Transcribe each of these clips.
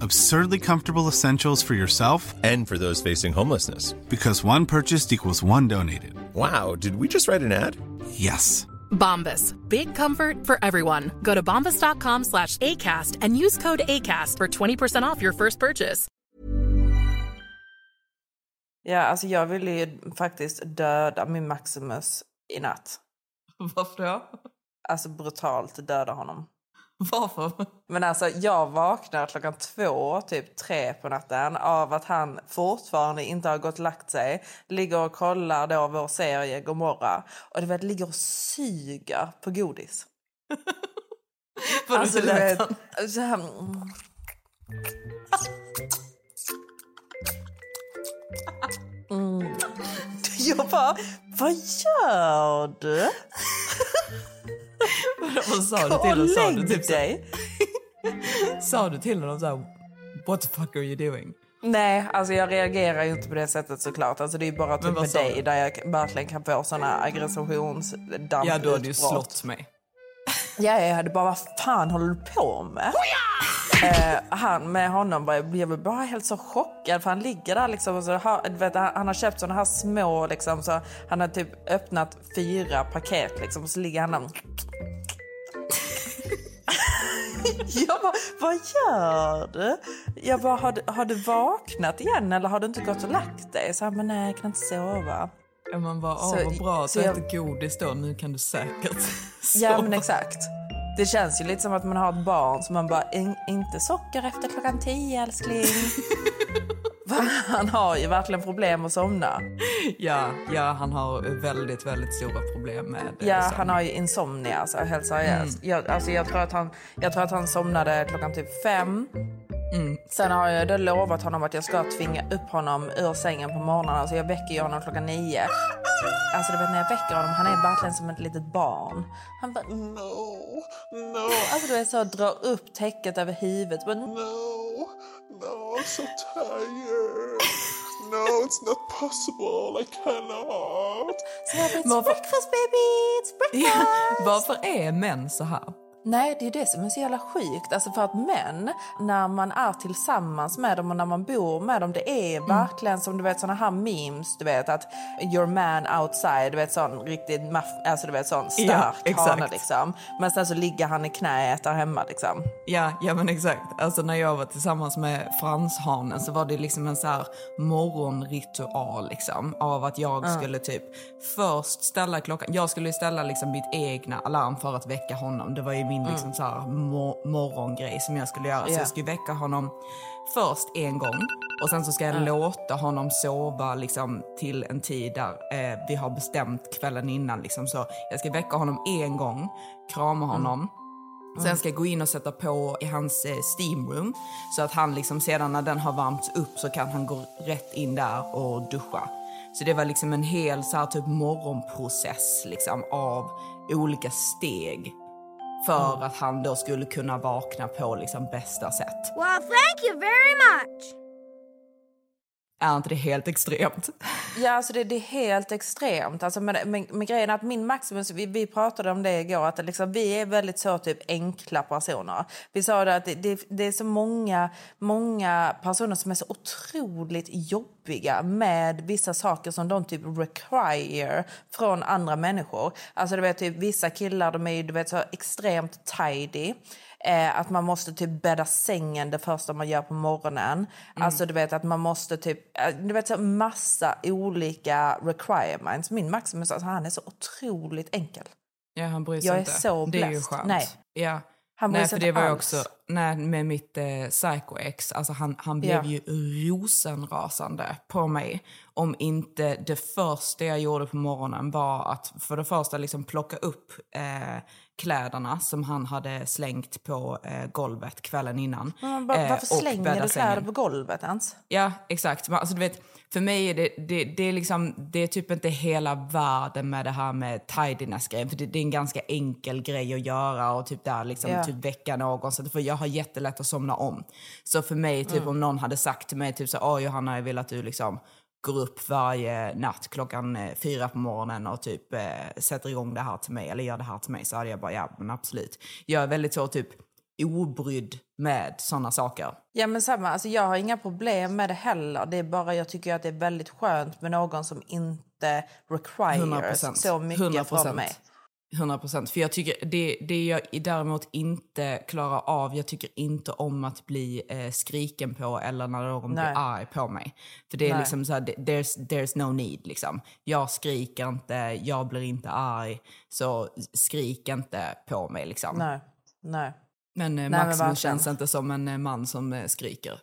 Absurdly comfortable essentials for yourself And for those facing homelessness. because one purchased equals one donated. Wow, did we just write an ad? Yes. Bombas. Big comfort for everyone. Go to bombas.com slash ACAST and use code ACAST for 20% off your first purchase. Ja, alltså jag ville ju faktiskt döda min Maximus i natt. Varför då? Alltså brutalt döda honom. Varför? Men alltså jag vaknar klockan två, typ tre på natten av att han fortfarande inte har gått och lagt sig. Ligger och kollar då vår serie Gomorra och du vet ligger och suger på godis. Alltså du vet, så här... mm. Mm. Jag bara, vad gör du? Vad sa du till och honom? Sa du, typ dig. sa du till honom så här, what the fuck are you doing? Nej, alltså jag reagerar ju inte på det sättet såklart. Alltså det är bara typ med dig du? där jag verkligen kan få såna aggressionsdamputbrott. Ja, du hade ju slått mig. Ja, jag hade bara, vad fan håller du på med? Eh, han med honom bara, jag blev bara helt så chockad för han ligger där liksom och så du vet, han, har köpt såna här små liksom så han har typ öppnat fyra paket liksom och så ligger han där. Jag bara, vad gör du? Jag bara, har du, har du vaknat igen eller har du inte gått och lagt dig? Så han bara, nej jag kan inte sova. Ja, Man bara, åh Så- vad bra, så så jag- äter godis då, nu kan du säkert Ja sova. men exakt. Det känns ju lite som att man har ett barn som man bara, "In, inte socker efter klockan tio älskling. Han har ju verkligen problem att somna. Ja, ja, han har väldigt, väldigt stora problem med det. Ja, sömn. han har ju insomnia, alltså, helt seriöst. Jag, alltså, jag, tror att han, jag tror att han somnade klockan typ fem. Sen har jag då lovat honom att jag ska tvinga upp honom ur sängen på morgonen. Alltså jag väcker honom klockan nio. Alltså du vet när jag väcker honom, han är verkligen som ett litet barn. Han bara no, no. Alltså du vet så drar upp täcket över huvudet. Bara, no, No, I'm so tired. No, it's not possible. I cannot. så jag bara, it's Varför- breakfast baby, it's breakfast. Ja, varför är män så här? Nej, det är det som är så jävla sjukt. Alltså för att män, när man är tillsammans med dem och när man bor med dem, det är Mm. verkligen som du vet såna här memes, du vet att your man outside, du vet sån riktigt maff, alltså du vet sån stark Ja, exakt. hane liksom. Men sen så ligger han i knät där hemma liksom. Ja, ja men exakt. Alltså när jag var tillsammans med franshanen så var det liksom en så här morgonritual liksom. Av att jag skulle typ först ställa klockan. Jag skulle ställa liksom mitt egna alarm för att väcka honom. Det var ju min liksom så här mo- morgongrej som jag skulle göra. Så Ja. jag skulle väcka honom först en gång och sen så ska jag låta honom sova liksom till en tid där eh, vi har bestämt kvällen innan. Liksom. Så jag ska väcka honom en gång, krama honom. Sen ska jag gå in och sätta på i hans eh, steamroom så att han liksom sedan när den har värmts upp så kan han gå rätt in där och duscha. Så det var liksom en hel så här, typ morgonprocess liksom, av olika steg för att han då skulle kunna vakna på liksom, bästa sätt. Well, thank you very much. Är inte det helt extremt? Ja, alltså det, det är helt extremt. Alltså, men, men, men grejen är att min Maximus, vi, vi pratade om det igår, att liksom, vi är väldigt så typ enkla personer. Vi sa det att det, det, det är så många, många personer som är så otroligt jobbiga med vissa saker som de typ require från andra människor. Alltså du vet typ vissa killar, de är ju du vet så extremt tidy. Eh, att man måste typ bädda sängen det första man gör på morgonen. Alltså du vet att man måste typ, eh, du vet så massa olika requirements. Min Maximus, alltså, han är så otroligt enkel. Ja, han bryr sig Jag är inte. så Det är ju blessed. skönt. Nej. Ja. Han Nej, för det var alls. också nej, med mitt eh, psycho-ex. Alltså han, han blev Ja. ju rosenrasande på mig om inte det första jag gjorde på morgonen var att för det första liksom plocka upp eh, kläderna som han hade slängt på eh, golvet kvällen innan. Men bara, eh, varför och slänger du kläder på golvet ens? Ja, exakt. Men alltså, du vet, för mig är det, det, det, är liksom, det är typ inte hela världen med det här med tidiness-grejen. För det, det är en ganska enkel grej att göra och typ där liksom Ja. typ väcka någon. Så för jag har jättelätt att somna om. Så för mig, typ om någon hade sagt till mig typ så åh Johanna jag vill att du liksom går upp varje natt klockan eh, fyra på morgonen och typ eh, sätter igång det här till mig eller gör det här till mig så hade jag bara ja men absolut. Jag är väldigt så typ obrydd med sådana saker. Ja men samma, alltså jag har inga problem med det heller. Det är bara jag tycker att det är väldigt skönt med någon som inte requires 100%. så mycket 100%. från mig. 100 procent. För jag tycker det, det jag däremot inte klarar av, jag tycker inte om att bli eh, skriken på eller när någon Nej. blir arg på mig. För det är Nej. liksom så här, there's, there's no need liksom. Jag skriker inte, jag blir inte arg, så skrik inte på mig liksom. Nej, nej. Men eh, Maximus känns inte som en eh, man som eh, skriker.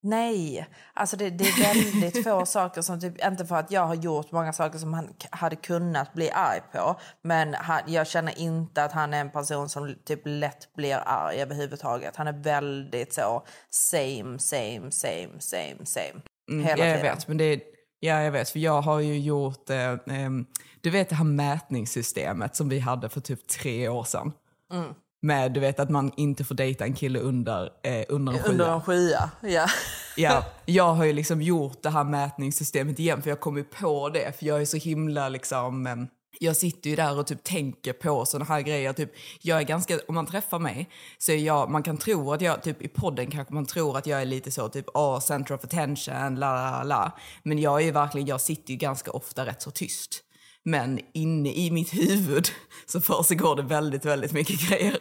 Nej, alltså det, det är väldigt få saker som typ, inte för att jag har gjort många saker som han hade kunnat bli arg på, men han, jag känner inte att han är en person som typ lätt blir arg överhuvudtaget. Han är väldigt så same, same, same, same, same. Mm, Hela ja, jag tiden. vet, men det är, ja, jag vet, för jag har ju gjort, eh, ehm, du vet det här mätningssystemet som vi hade för typ tre år sedan. Mm. Med du vet att man inte får dejta en kille under, eh, under en sjua. Under en skya, ja. Ja, jag har ju liksom gjort det här mätningssystemet igen för jag kom ju på det för jag är så himla liksom em, jag sitter ju där och typ tänker på såna här grejer. Typ, jag är ganska, om man träffar mig så är jag, man kan tro att jag, typ i podden kanske man tror att jag är lite så typ, åh, center of attention, la la la. Men jag är ju verkligen, jag sitter ju ganska ofta rätt så tyst. Men inne i mitt huvud så försiggår det väldigt, väldigt mycket grejer.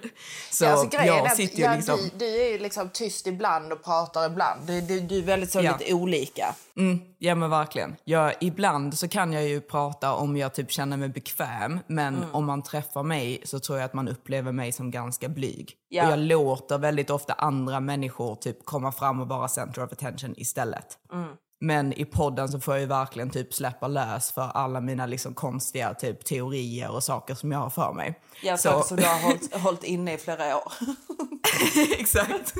Så Ja, alltså, grejen jag sitter ju ja, liksom... du, du är ju liksom tyst ibland och pratar ibland. Du, du, du är väldigt så Ja. lite olika. Mm, ja men verkligen. Jag, ibland så kan jag ju prata om jag typ känner mig bekväm, men Mm. om man träffar mig så tror jag att man upplever mig som ganska blyg. Ja. Och jag låter väldigt ofta andra människor typ komma fram och vara center of attention istället. Mm. Men i podden så får jag ju verkligen typ släppa lös för alla mina liksom konstiga typ teorier och saker som jag har för mig. Jag Så- som du har hållit, hållit inne i flera år. Exakt.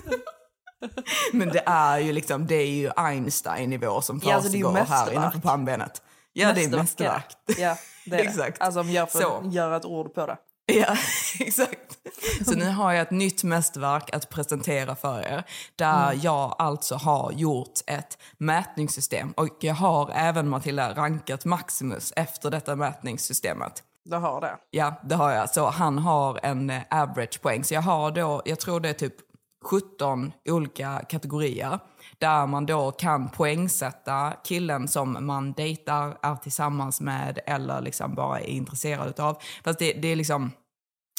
Men det är ju liksom, det är ju Einstein-nivå som Ja, alltså det är försiggår här innanför pannbenet. Ja, det är mästerverk. Ja, det är det. Exakt. Alltså om jag får Så. göra ett ord på det. Ja, exakt. Så nu har jag ett nytt mästerverk att presentera för er. Där Mm. jag alltså har gjort ett mätningssystem. Och jag har även, Matilda, rankat Maximus efter detta mätningssystemet. Du har det. Ja, det har jag. Så han har en eh, average poäng. Så jag har då, jag tror det är typ 17 olika kategorier. Där man då kan poängsätta killen som man dejtar, är tillsammans med eller liksom bara är intresserad utav. Fast det, det är liksom,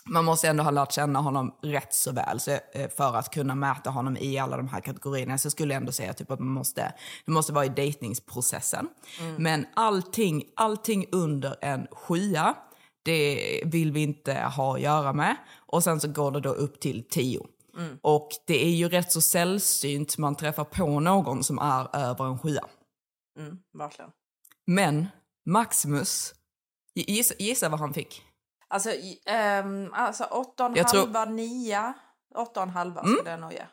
man måste ändå ha lärt känna honom rätt så väl så, eh, för att kunna mäta honom i alla de här kategorierna. Så jag skulle ändå säga typ att man måste, det måste vara i dejtningsprocessen. Men allting, allting under en sjua, det vill vi inte ha att göra med. Och sen så går det då upp till tio. Och det är ju rätt så sällsynt man träffar på någon som är över en sjua. Mm, verkligen. Men Maximus, gissa, gissa vad han fick? Alltså, ehm, alltså åtta och en Jag tror- halva, nia. Åtta och en halva Mm. skulle jag nog ge.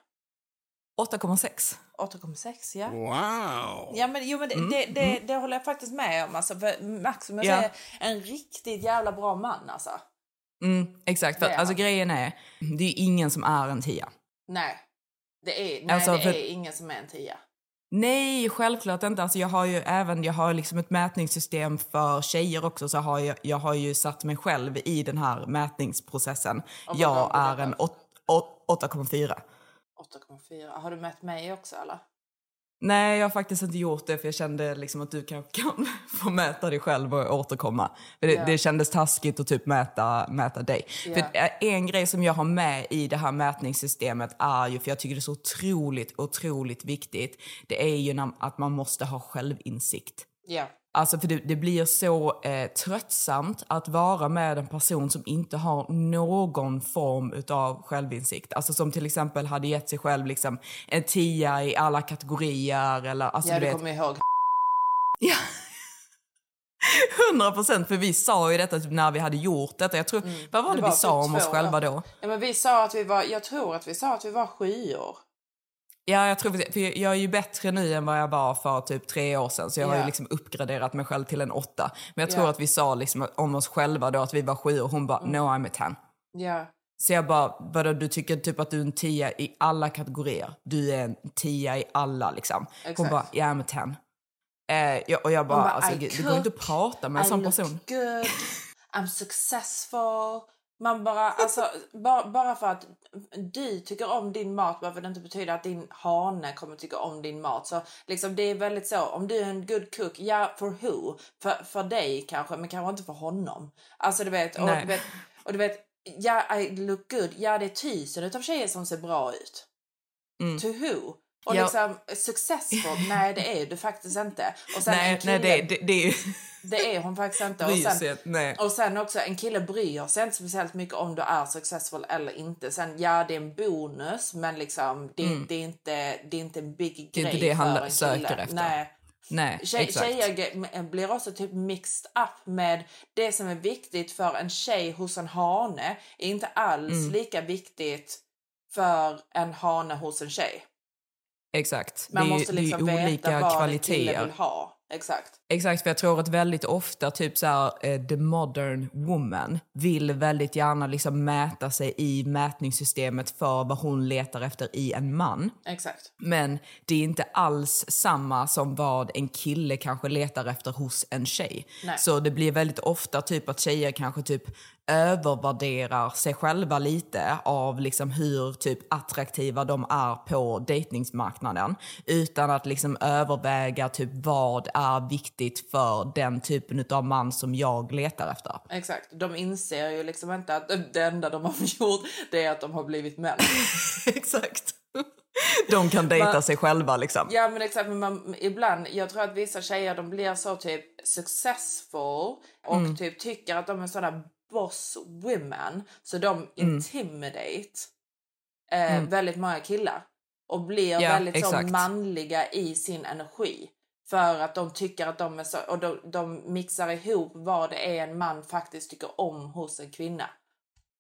8,6. 8,6 ja. Wow. Ja men, jo, men det, det, det, det håller jag faktiskt med om. Alltså, för Maximus Mm. Ja. är en riktigt jävla bra man alltså. Mm, exakt, för alltså grejen är, det är ingen som är en tia. Nej, det är, nej, Alltså, det för- är ingen som är en tia. Nej, självklart inte. Alltså jag har ju även, jag har liksom ett mätningssystem för tjejer också, så har jag, jag har ju satt mig själv i den här mätningsprocessen. vad Jag är en åt- åt- 8,4. 8,4. Har du mätt mig också eller? Nej, jag har faktiskt inte gjort det för jag kände liksom att du kanske kan få mäta dig själv och återkomma. För det, Ja. det kändes taskigt att typ mäta, mäta dig. Ja. För eh, en grej som jag har med i det här mätningssystemet är ju, för jag tycker det är så otroligt, otroligt viktigt, det är ju att man måste ha självinsikt. Ja. Alltså för det, det blir så eh, tröttsamt att vara med en person som inte har någon form utav självinsikt. Alltså som till exempel hade gett sig själv liksom en tia i alla kategorier eller alltså Ja, du du vet. kommer ihåg. Ja. 100 procent, för vi sa ju detta typ när vi hade gjort detta. Jag tror, vad var det, Mm. var vi sa typ om oss själva då? Ja, men vi sa att vi var, jag tror att vi sa att vi var sjuor. Ja, jag tror för jag är ju bättre nu än vad jag var för typ tre år sedan. Så jag har ju liksom uppgraderat mig själv till en åtta. Men jag tror Ja. att vi sa liksom om oss själva då att vi var sju och hon bara no I'm a ten. Ja. Så jag bara, vadå du tycker typ att du är en tia i alla kategorier? Du är en tia i alla liksom. Hon Exakt. bara, yeah I'm a ten. Eh, ja, och jag bara, bara, alltså, I det går inte att cook, prata med en I sån person. good, I'm successful. Man bara, alltså, bara, bara för att du tycker om din mat behöver det inte betyda att din hane kommer tycka om din mat. Så liksom, det är väldigt så, om du är en good cook, ja, for who? För, för dig kanske, men kanske inte för honom. Alltså du vet, och Nej. du vet, och du vet ja, I look good, ja det är tusen utav tjejer som ser bra ut. To who? Och Mm. Ja. liksom successful, nej det är du faktiskt inte. Och sen en Nej, kille, nej det, det, det är det är hon faktiskt inte. Och sen, och sen också, en kille bryr sig inte speciellt mycket om du är successful eller inte. Sen ja, det är en bonus, men liksom det, det, är, inte, det är inte en big Mm. Det är grej inte det han söker efter. Nej. Nej, Tjej, tjejer ge- blir också typ mixed up med det som är viktigt för en tjej hos en hane är inte alls Mm. lika viktigt för en hane hos en tjej. Exakt. Man det är, måste liksom det är ju veta olika vad en kille kvaliteter. vill ha. Exakt. Exakt, för jag tror att väldigt ofta typ så här, eh, the modern woman vill väldigt gärna liksom mäta sig i mätningssystemet för vad hon letar efter i en man. Exakt. Men det är inte alls samma som vad en kille kanske letar efter hos en tjej. Nej. Så det blir väldigt ofta typ att tjejer kanske typ övervärderar sig själva lite av liksom hur typ attraktiva de är på dejtningsmarknaden utan att liksom överväga typ vad är viktigt för den typen av man som jag letar efter. Exakt. De inser ju liksom inte att det enda de har gjort det är att de har blivit män. Exakt. De kan dejta Men- sig själva liksom. Ja men exakt, men man, ibland, jag tror att vissa tjejer de blir så typ successful och Mm. typ tycker att de är sådana boss women så de Mm. intimidate eh, väldigt många killar och blir Ja, väldigt så manliga i sin energi. För att de tycker att de är så, och de, de mixar ihop vad det är en man faktiskt tycker om hos en kvinna.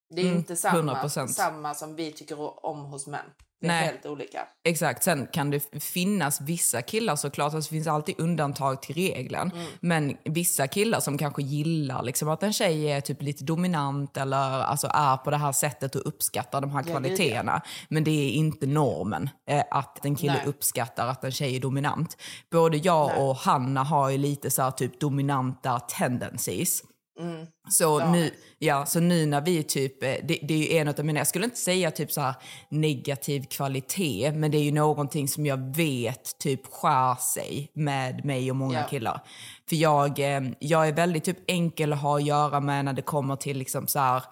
Det är Mm, inte samma, 100%. samma som vi tycker om hos män. Det är Nej. helt olika. Exakt, sen kan det finnas vissa killar såklart, alltså det finns alltid undantag till regeln. Men vissa killar som kanske gillar liksom att en tjej är typ lite dominant eller alltså är på det här sättet och uppskattar de här ja. kvaliteterna. Men det är inte normen eh, att en kille Nej. uppskattar att en tjej är dominant. Både jag och Hanna har ju lite så här typ dominanta tendencies. Så, nu, ja, så nu när vi typ, eh, det, det är en av mina, jag skulle inte säga typ så negativ kvalitet, men det är ju någonting som jag vet typ skär sig med mig och många Ja. killar. För jag, eh, jag är väldigt typ enkel att ha att göra med när det kommer till liksom så här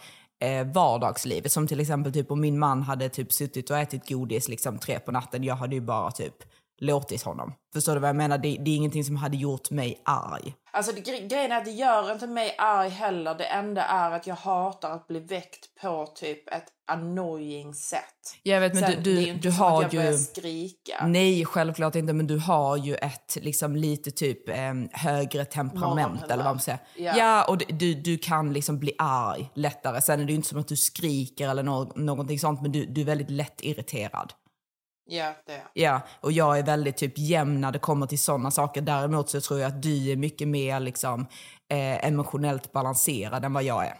eh, vardagslivet. Som till exempel typ om min man hade typ suttit och ätit godis liksom tre på natten, jag hade ju bara typ låtit honom. Förstår du vad jag menar? Det, det är ingenting som hade gjort mig arg. Alltså det, gre- grejen är att det gör inte mig arg heller. Det enda är att jag hatar att bli väckt på typ ett annoying sätt. Jag vet, men Sen, du, du, du som att har jag ju... skrika. Nej, självklart inte, men du har ju ett liksom lite typ eh, högre temperament eller vad man säger. Ja. Ja, och du, du kan liksom bli arg lättare. Sen är det ju inte som att du skriker eller nå- någonting sånt, men du, du är väldigt lätt irriterad. Ja, det är Ja, och jag är väldigt typ jämn när det kommer till sådana saker. Däremot så tror jag att du är mycket mer liksom eh, emotionellt balanserad än vad jag är.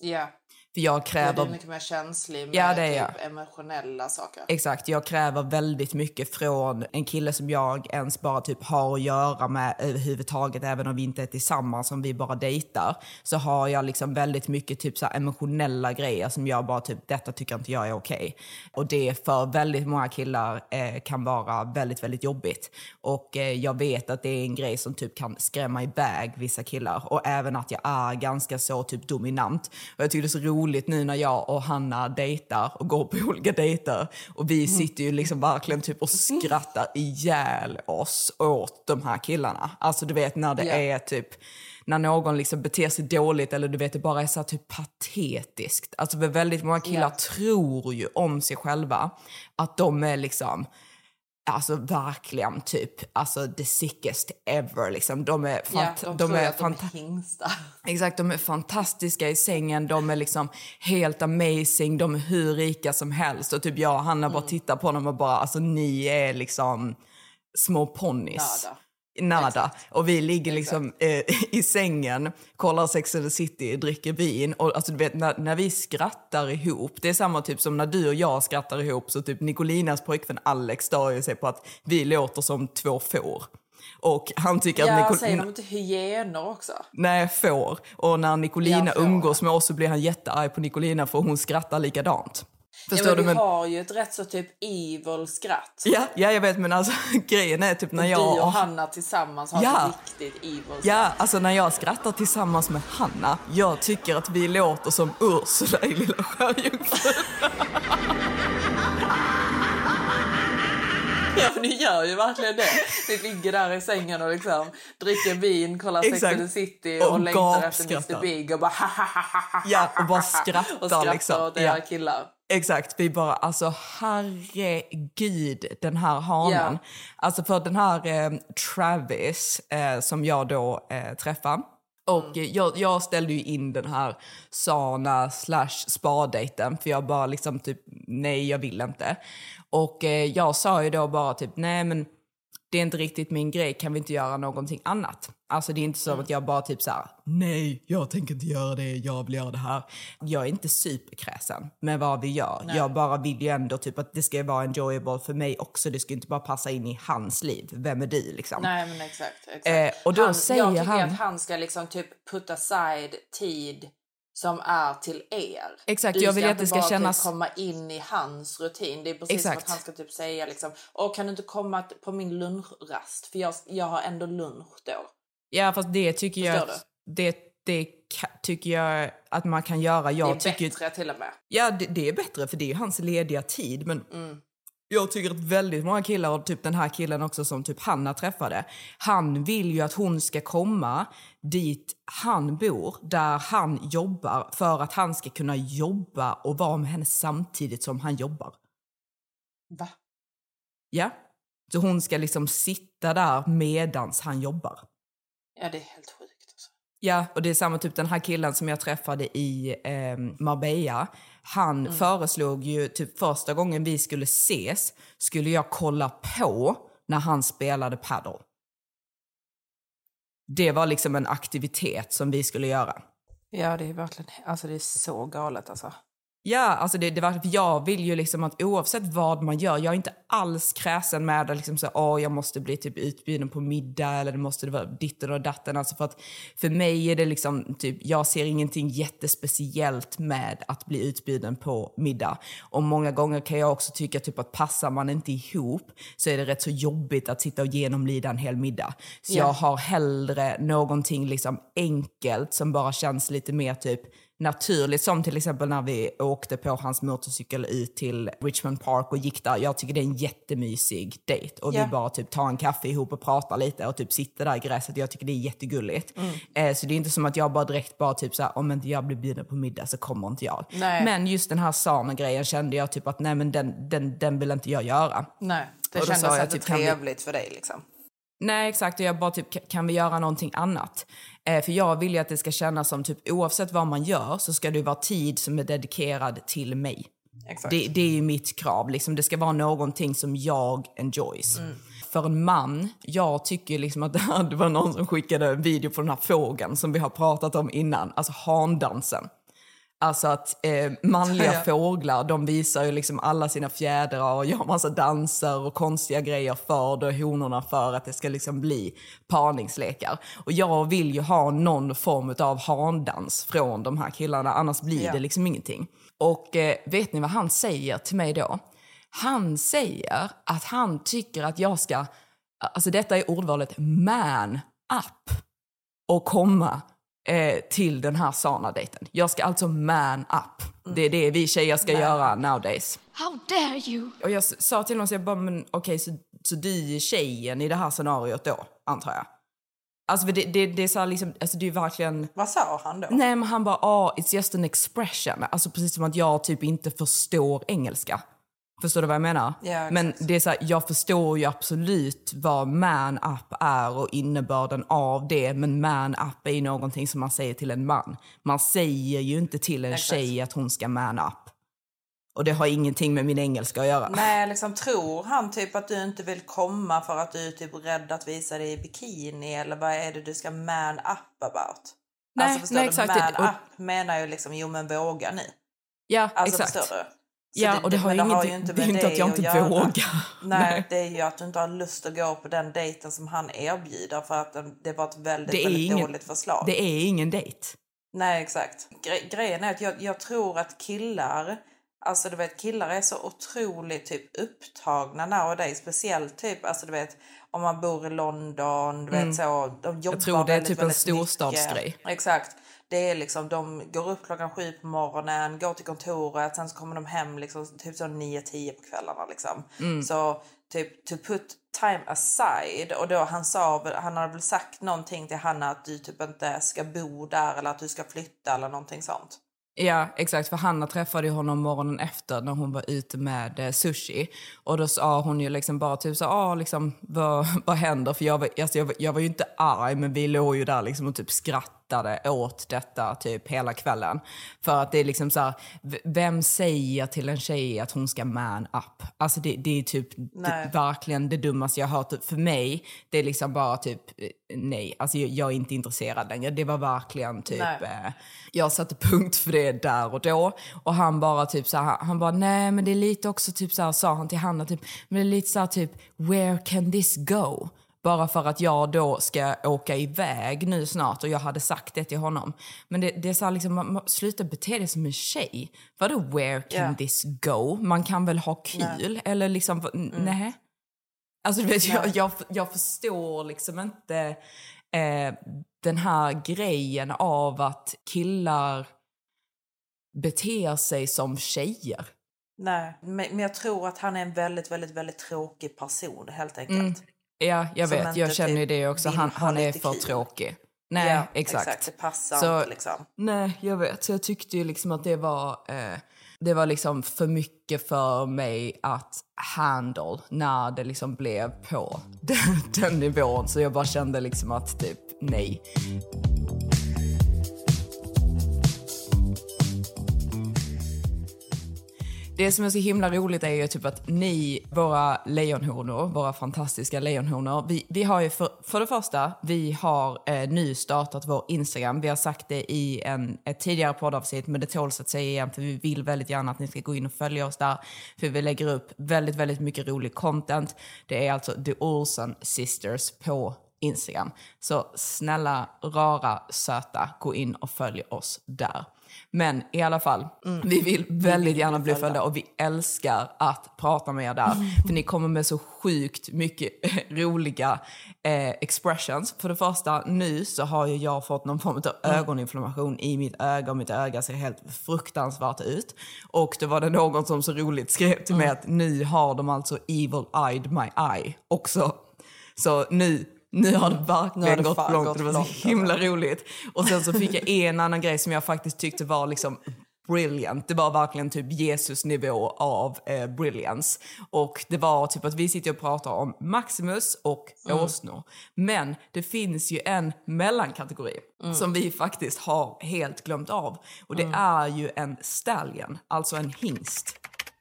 Ja. För jag Ja, du kräver är mycket mer känslig med Ja, det är typ emotionella saker. Exakt, jag kräver väldigt mycket från en kille som jag ens bara typ har att göra med överhuvudtaget, även om vi inte är tillsammans, om vi bara dejtar. Så har jag liksom väldigt mycket typ så emotionella grejer som jag bara typ, detta tycker inte jag är okej. Och det för väldigt många killar eh, kan vara väldigt, väldigt jobbigt. Och eh, jag vet att det är en grej som typ kan skrämma iväg vissa killar. Och även att jag är ganska så typ dominant. Och jag tycker det är så roligt roligt nu när jag och Hanna dejtar och går på olika dejter. Och vi sitter ju liksom verkligen typ och skrattar ihjäl oss åt de här killarna. Alltså du vet när det Ja. är typ när någon liksom beter sig dåligt eller du vet det bara är så typ patetiskt. Alltså väldigt många killar Ja. tror ju om sig själva att de är liksom Alltså verkligen typ, alltså the sickest ever liksom. De är, Ja, fant- de, de de är fanta- hingstar. Exakt, de är fantastiska i sängen, de är liksom helt amazing, de är hur rika som helst. Och typ jag och Hanna bara tittar på dem och bara, alltså ni är liksom små ponnys. Nada. Nada. Och vi ligger liksom eh, i sängen, kollar Sex and the City, dricker vin. Och alltså, du vet, när, när vi skrattar ihop, det är samma typ som när du och jag skrattar ihop. Så typ Nicolinas pojkvän Alex stör ju sig på att vi låter som två får. Och han tycker Ja, att Nicol- säger de inte hyener också? Nej, får. Och när Nicolina Ja, får. umgås med oss så blir han jättearg på Nicolina för hon skrattar likadant. Förstår ja, du? men vi Men, har ju ett rätt så typ evil skratt. ja, ja, jag vet, men alltså grejen är typ när Du jag... och Hanna tillsammans har Ja. ett riktigt evil skratt. Ja, alltså när jag skrattar tillsammans med Hanna, jag tycker att vi låter som Ursula i Lilla Sjöjungfrun. Ja, men ni gör ju verkligen det. Ni ligger där i sängen och liksom dricker vin, kollar Sex Exakt. and the City och, Och längtar efter. Mr Big och bara ha, ha, ha, ha, Ja, och bara och skrattar skrattar liksom. åt era Ja. killar. Exakt, vi bara alltså herregud den här hanen. Ja. Alltså för den här eh, Travis eh, som jag då eh, träffade. Och eh, jag, jag ställde ju in den här Sana slash spa-dejten för jag bara liksom typ nej jag vill inte. Och eh, jag sa ju då bara typ nej men det är inte riktigt min grej, kan vi inte göra någonting annat? Alltså det är inte så Mm. att jag bara typ så här, nej, jag tänker inte göra det, jag vill göra det här. Jag är inte superkräsen med vad vi gör. Jag bara vill ju ändå typ att det ska vara enjoyable för mig också. Det ska inte bara passa in i hans liv. Vem är du liksom? Nej men exakt. exakt. Eh, och då han, säger jag tycker han- att han ska liksom typ put aside tid som är till er. Exakt, du jag vill ska att det ska bara kännas- Typ komma in i hans rutin. Det är precis som Exakt. att han ska typ säga liksom, Åh, kan du inte komma på min lunchrast? För jag, jag har ändå lunch då. Ja, fast det tycker jag, Förstår att- det, det ka- tycker jag att man kan göra. Jag det är tycker, bättre till och med. Ja, det, det är bättre för det är hans lediga tid. Men Mm. jag tycker att väldigt många killar, och typ den här killen också som typ Hanna träffade, han vill ju att hon ska komma dit han bor, där han jobbar, för att han ska kunna jobba och vara med henne samtidigt som han jobbar. Va? Ja? Så hon ska liksom sitta där medans han jobbar. Ja det är helt sjukt. Alltså. Ja, och det är samma typ den här killen som jag träffade i eh, Marbella. Han föreslog ju typ första gången vi skulle ses skulle jag kolla på när han spelade paddle. Det var liksom en aktivitet som vi skulle göra. Ja det är verkligen, alltså det är så galet alltså. Ja, alltså det, det var, jag vill ju liksom att oavsett vad man gör, jag är inte alls kräsen med att liksom så, åh, jag måste bli typ utbjuden på middag eller det måste vara ditten och datten. Alltså för att för mig är det liksom, typ, jag ser ingenting jättespeciellt med att bli utbjuden på middag. Och många gånger kan jag också tycka typ att passar man inte ihop så är det rätt så jobbigt att sitta och genomlida en hel middag. Så Ja. jag har hellre någonting liksom enkelt som bara känns lite mer typ naturligt. Som till exempel när vi åkte på hans motorcykel ut till Richmond Park och gick där. Jag tycker det är en jättemysig dejt. Och Ja. vi bara typ tar en kaffe ihop och pratar lite och typ sitter där i gräset. Jag tycker det är jättegulligt. Mm. Eh, så det är inte som att jag bara direkt bara typ såhär, om inte jag blir bjuden på middag så kommer inte jag. Nej. Men just den här Sana-grejen kände jag typ att nej men den, den, den vill inte jag göra. Nej, det Och kändes inte typ, vi- trevligt för dig liksom. Nej, exakt. Och jag bara typ, "Ka- kan vi göra någonting annat? Eh, för jag vill ju att det ska kännas som typ oavsett vad man gör så ska det vara tid som är dedikerad till mig. Det, det är ju mitt krav. Liksom, det ska vara någonting som jag enjoys. För en man, jag tycker liksom att det var någon som skickade en video på den här fågeln som vi har pratat om innan, alltså handansen. Alltså att eh, manliga Ja. fåglar, de visar ju liksom alla sina fjädrar och gör massa danser och konstiga grejer för då honorna för att det ska liksom bli parningslekar. Och jag vill ju ha någon form av handans från de här killarna, annars blir Ja. det liksom ingenting. Och eh, vet ni vad han säger till mig då? Han säger att han tycker att jag ska, alltså detta är ordvalet, man up och komma eh, till den här Sana-dejten. Jag ska alltså man up. Det är det vi tjejer ska göra nowadays. How dare you? Och jag sa till honom, så jag bara, men okej, så, så du är tjejen i det här scenariot då, antar jag? Alltså det, det, det är så liksom, alltså det är verkligen... Vad sa han då? Nej men han bara, ah, it's just an expression. Alltså precis som att jag typ inte förstår engelska. Förstår du vad jag menar? Ja, men det är så här, jag förstår ju absolut vad man up är och innebörden av det. Men man up är någonting som man säger till en man. Man säger ju inte till en Exakt. tjej att hon ska man up. Och det har ingenting med min engelska att göra. Nej, liksom tror han typ att du inte vill komma för att du är typ rädd att visa dig i bikini eller vad är det du ska man up about? Nej, alltså förstår nej, du? exakt. Man Och- up menar ju liksom, jo men våga nu. Ja, Alltså exakt. förstår du? Ja, och det har men ju ingenting- det är inte att jag inte vågar. Nej, Nej. det är ju att du inte har lust att gå på den dejten som han erbjuder för att det var ett väldigt, Det väldigt ingen- dåligt förslag. Det är ingen dejt. Nej, exakt. Gre- grejen är att jag, jag tror att killar, alltså du vet killar är så otroligt typ upptagna nowadays. Speciellt typ, alltså du vet om man bor i London, du vet så. De jobbar Mm. tror det är väldigt, typ en storstadsgrej. Exakt. Det är liksom, de går upp klockan sju på morgonen, går till kontoret, sen så kommer de hem liksom typ så 9-10 på kvällarna liksom. Mm. Så typ to put time aside och då han sa, han hade väl sagt någonting till Hanna att du typ inte ska bo där eller att du ska flytta eller någonting sånt. Ja, exakt. För Hanna träffade ju honom morgonen efter när hon var ute med eh, sushi. Och då sa hon ju liksom bara typ så ah, liksom, vad, vad händer? För jag var, alltså jag, var, jag var ju inte arg, men vi låg ju där liksom och typ skrattade åt detta typ hela kvällen. För att det är liksom så här, vem säger till en tjej att hon ska man up? Alltså det, det är typ det, verkligen det dummaste jag hört. För mig, det är liksom bara typ eh, nej. Alltså jag, jag är inte intresserad längre. Det var verkligen typ, eh, jag satte punkt för det där och då. Och han bara typ så här, han bara nej men det är lite också typ så här, sa han till Hanna typ, men det är lite så här typ, where can this go? Bara för att jag då ska åka iväg nu snart och jag hade sagt det till honom. Men det, det är så här liksom, man, man, sluta bete dig som en tjej. Vadå where can Ja. this go? Man kan väl ha kul? Eller liksom, Mm. nej. Alltså du vet, jag, jag, jag förstår liksom inte eh, den här grejen av att killar beter sig som tjejer. Nej, men, men jag tror att han är en väldigt, väldigt, väldigt tråkig person helt enkelt. Ja, jag Som vet. Jag känner ju typ det också. Han, ha han är för tråkig. Nej, Ja, exakt. Det passar Så- inte liksom. Nej, jag vet. Så jag tyckte ju liksom att det var, eh, det var liksom för mycket för mig att handle när det liksom blev på den, den nivån. Så jag bara kände liksom att typ nej. Det som är så himla roligt är ju typ att ni, våra lejonhonor, våra fantastiska lejonhonor, vi, vi har ju för, för det första, vi har eh, nu startat vår Instagram. Vi har sagt det i en, ett tidigare poddavsnitt, men det tåls att säga igen för vi vill väldigt gärna att ni ska gå in och följa oss där. För vi lägger upp väldigt, väldigt mycket rolig content. Det är alltså The Olsen Sisters på Instagram. Så snälla, rara, söta, gå in och följ oss där. Men i alla fall, vi vill väldigt gärna bli följda och vi älskar att prata med er där. För ni kommer med så sjukt mycket roliga eh, expressions. För det första, nu så har jag fått någon form av ögoninflammation i mitt öga och mitt öga ser helt fruktansvärt ut. Och då var det någon som så roligt skrev till mig att nu har de alltså evil eyed my eye också. Så nu, nu har det verkligen gått fan långt. gått det var så alltså. himla roligt. Och sen så fick jag en annan grej som jag faktiskt tyckte var liksom brilliant. Det var verkligen typ Jesus nivå av eh, brilliance. Och det var typ att vi sitter och pratar om Maximus och Mm. åsnor. Men det finns ju en mellankategori Mm. som vi faktiskt har helt glömt av. Och det Mm. är ju en stallion, alltså en hingst.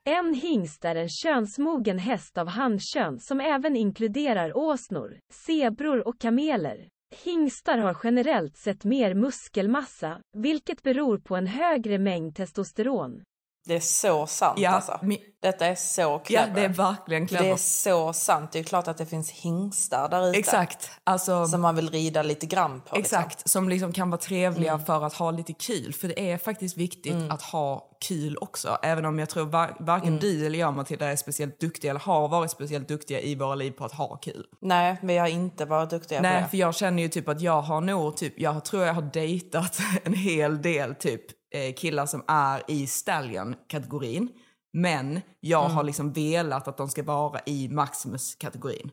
En hingst är en könsmogen häst av hankön som även inkluderar åsnor, zebror och kameler. Hingstar har generellt sett mer muskelmassa, vilket beror på en högre mängd testosteron. Det är så sant Ja, alltså. Detta är så Ja, clever. det är verkligen För Det är clever. så sant. Det är klart att det finns hingstar där ute. Exakt. Alltså, Som man vill rida lite grann på. Exakt, som liksom kan vara trevliga Mm. för att ha lite kul. För det är faktiskt viktigt att ha kul också. Även om jag tror var, varken Mm. du eller jag Matilda är speciellt duktiga eller har varit speciellt duktiga i våra liv på att ha kul. Liksom. Nej, vi har inte varit duktiga på Nej, det. för jag känner ju typ att jag har nog typ, jag tror jag har dejtat en hel del typ eh, killar som är i stallion-kategorin. Men jag Mm. har liksom velat att de ska vara i Maximus-kategorin.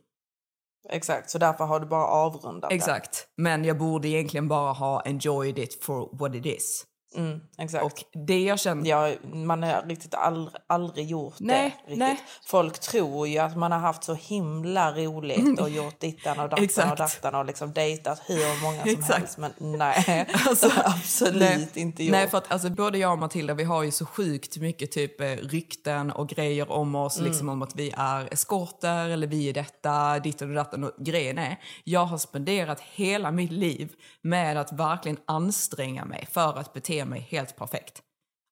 Exakt, så därför har du bara avrundat Exakt. Men jag borde egentligen bara ha enjoyed it for what it is. Mm, exakt. Och det jag känner... Ja, man har riktigt aldrig, aldrig gjort Nej, det. Riktigt. nej. Folk tror ju att man har haft så himla roligt och gjort dittan och dattan Exakt. och dattan och liksom dejtat hur många som Exakt. helst. Men nej, Alltså, absolut nej, inte gjort. Nej, för att alltså, både jag och Matilda vi har ju så sjukt mycket typ eh, rykten och grejer om oss. Mm. Liksom om att vi är eskorter eller vi är detta, ditten och datten. Och grejen är, jag har spenderat hela mitt liv med att verkligen anstränga mig för att bete mig helt perfekt.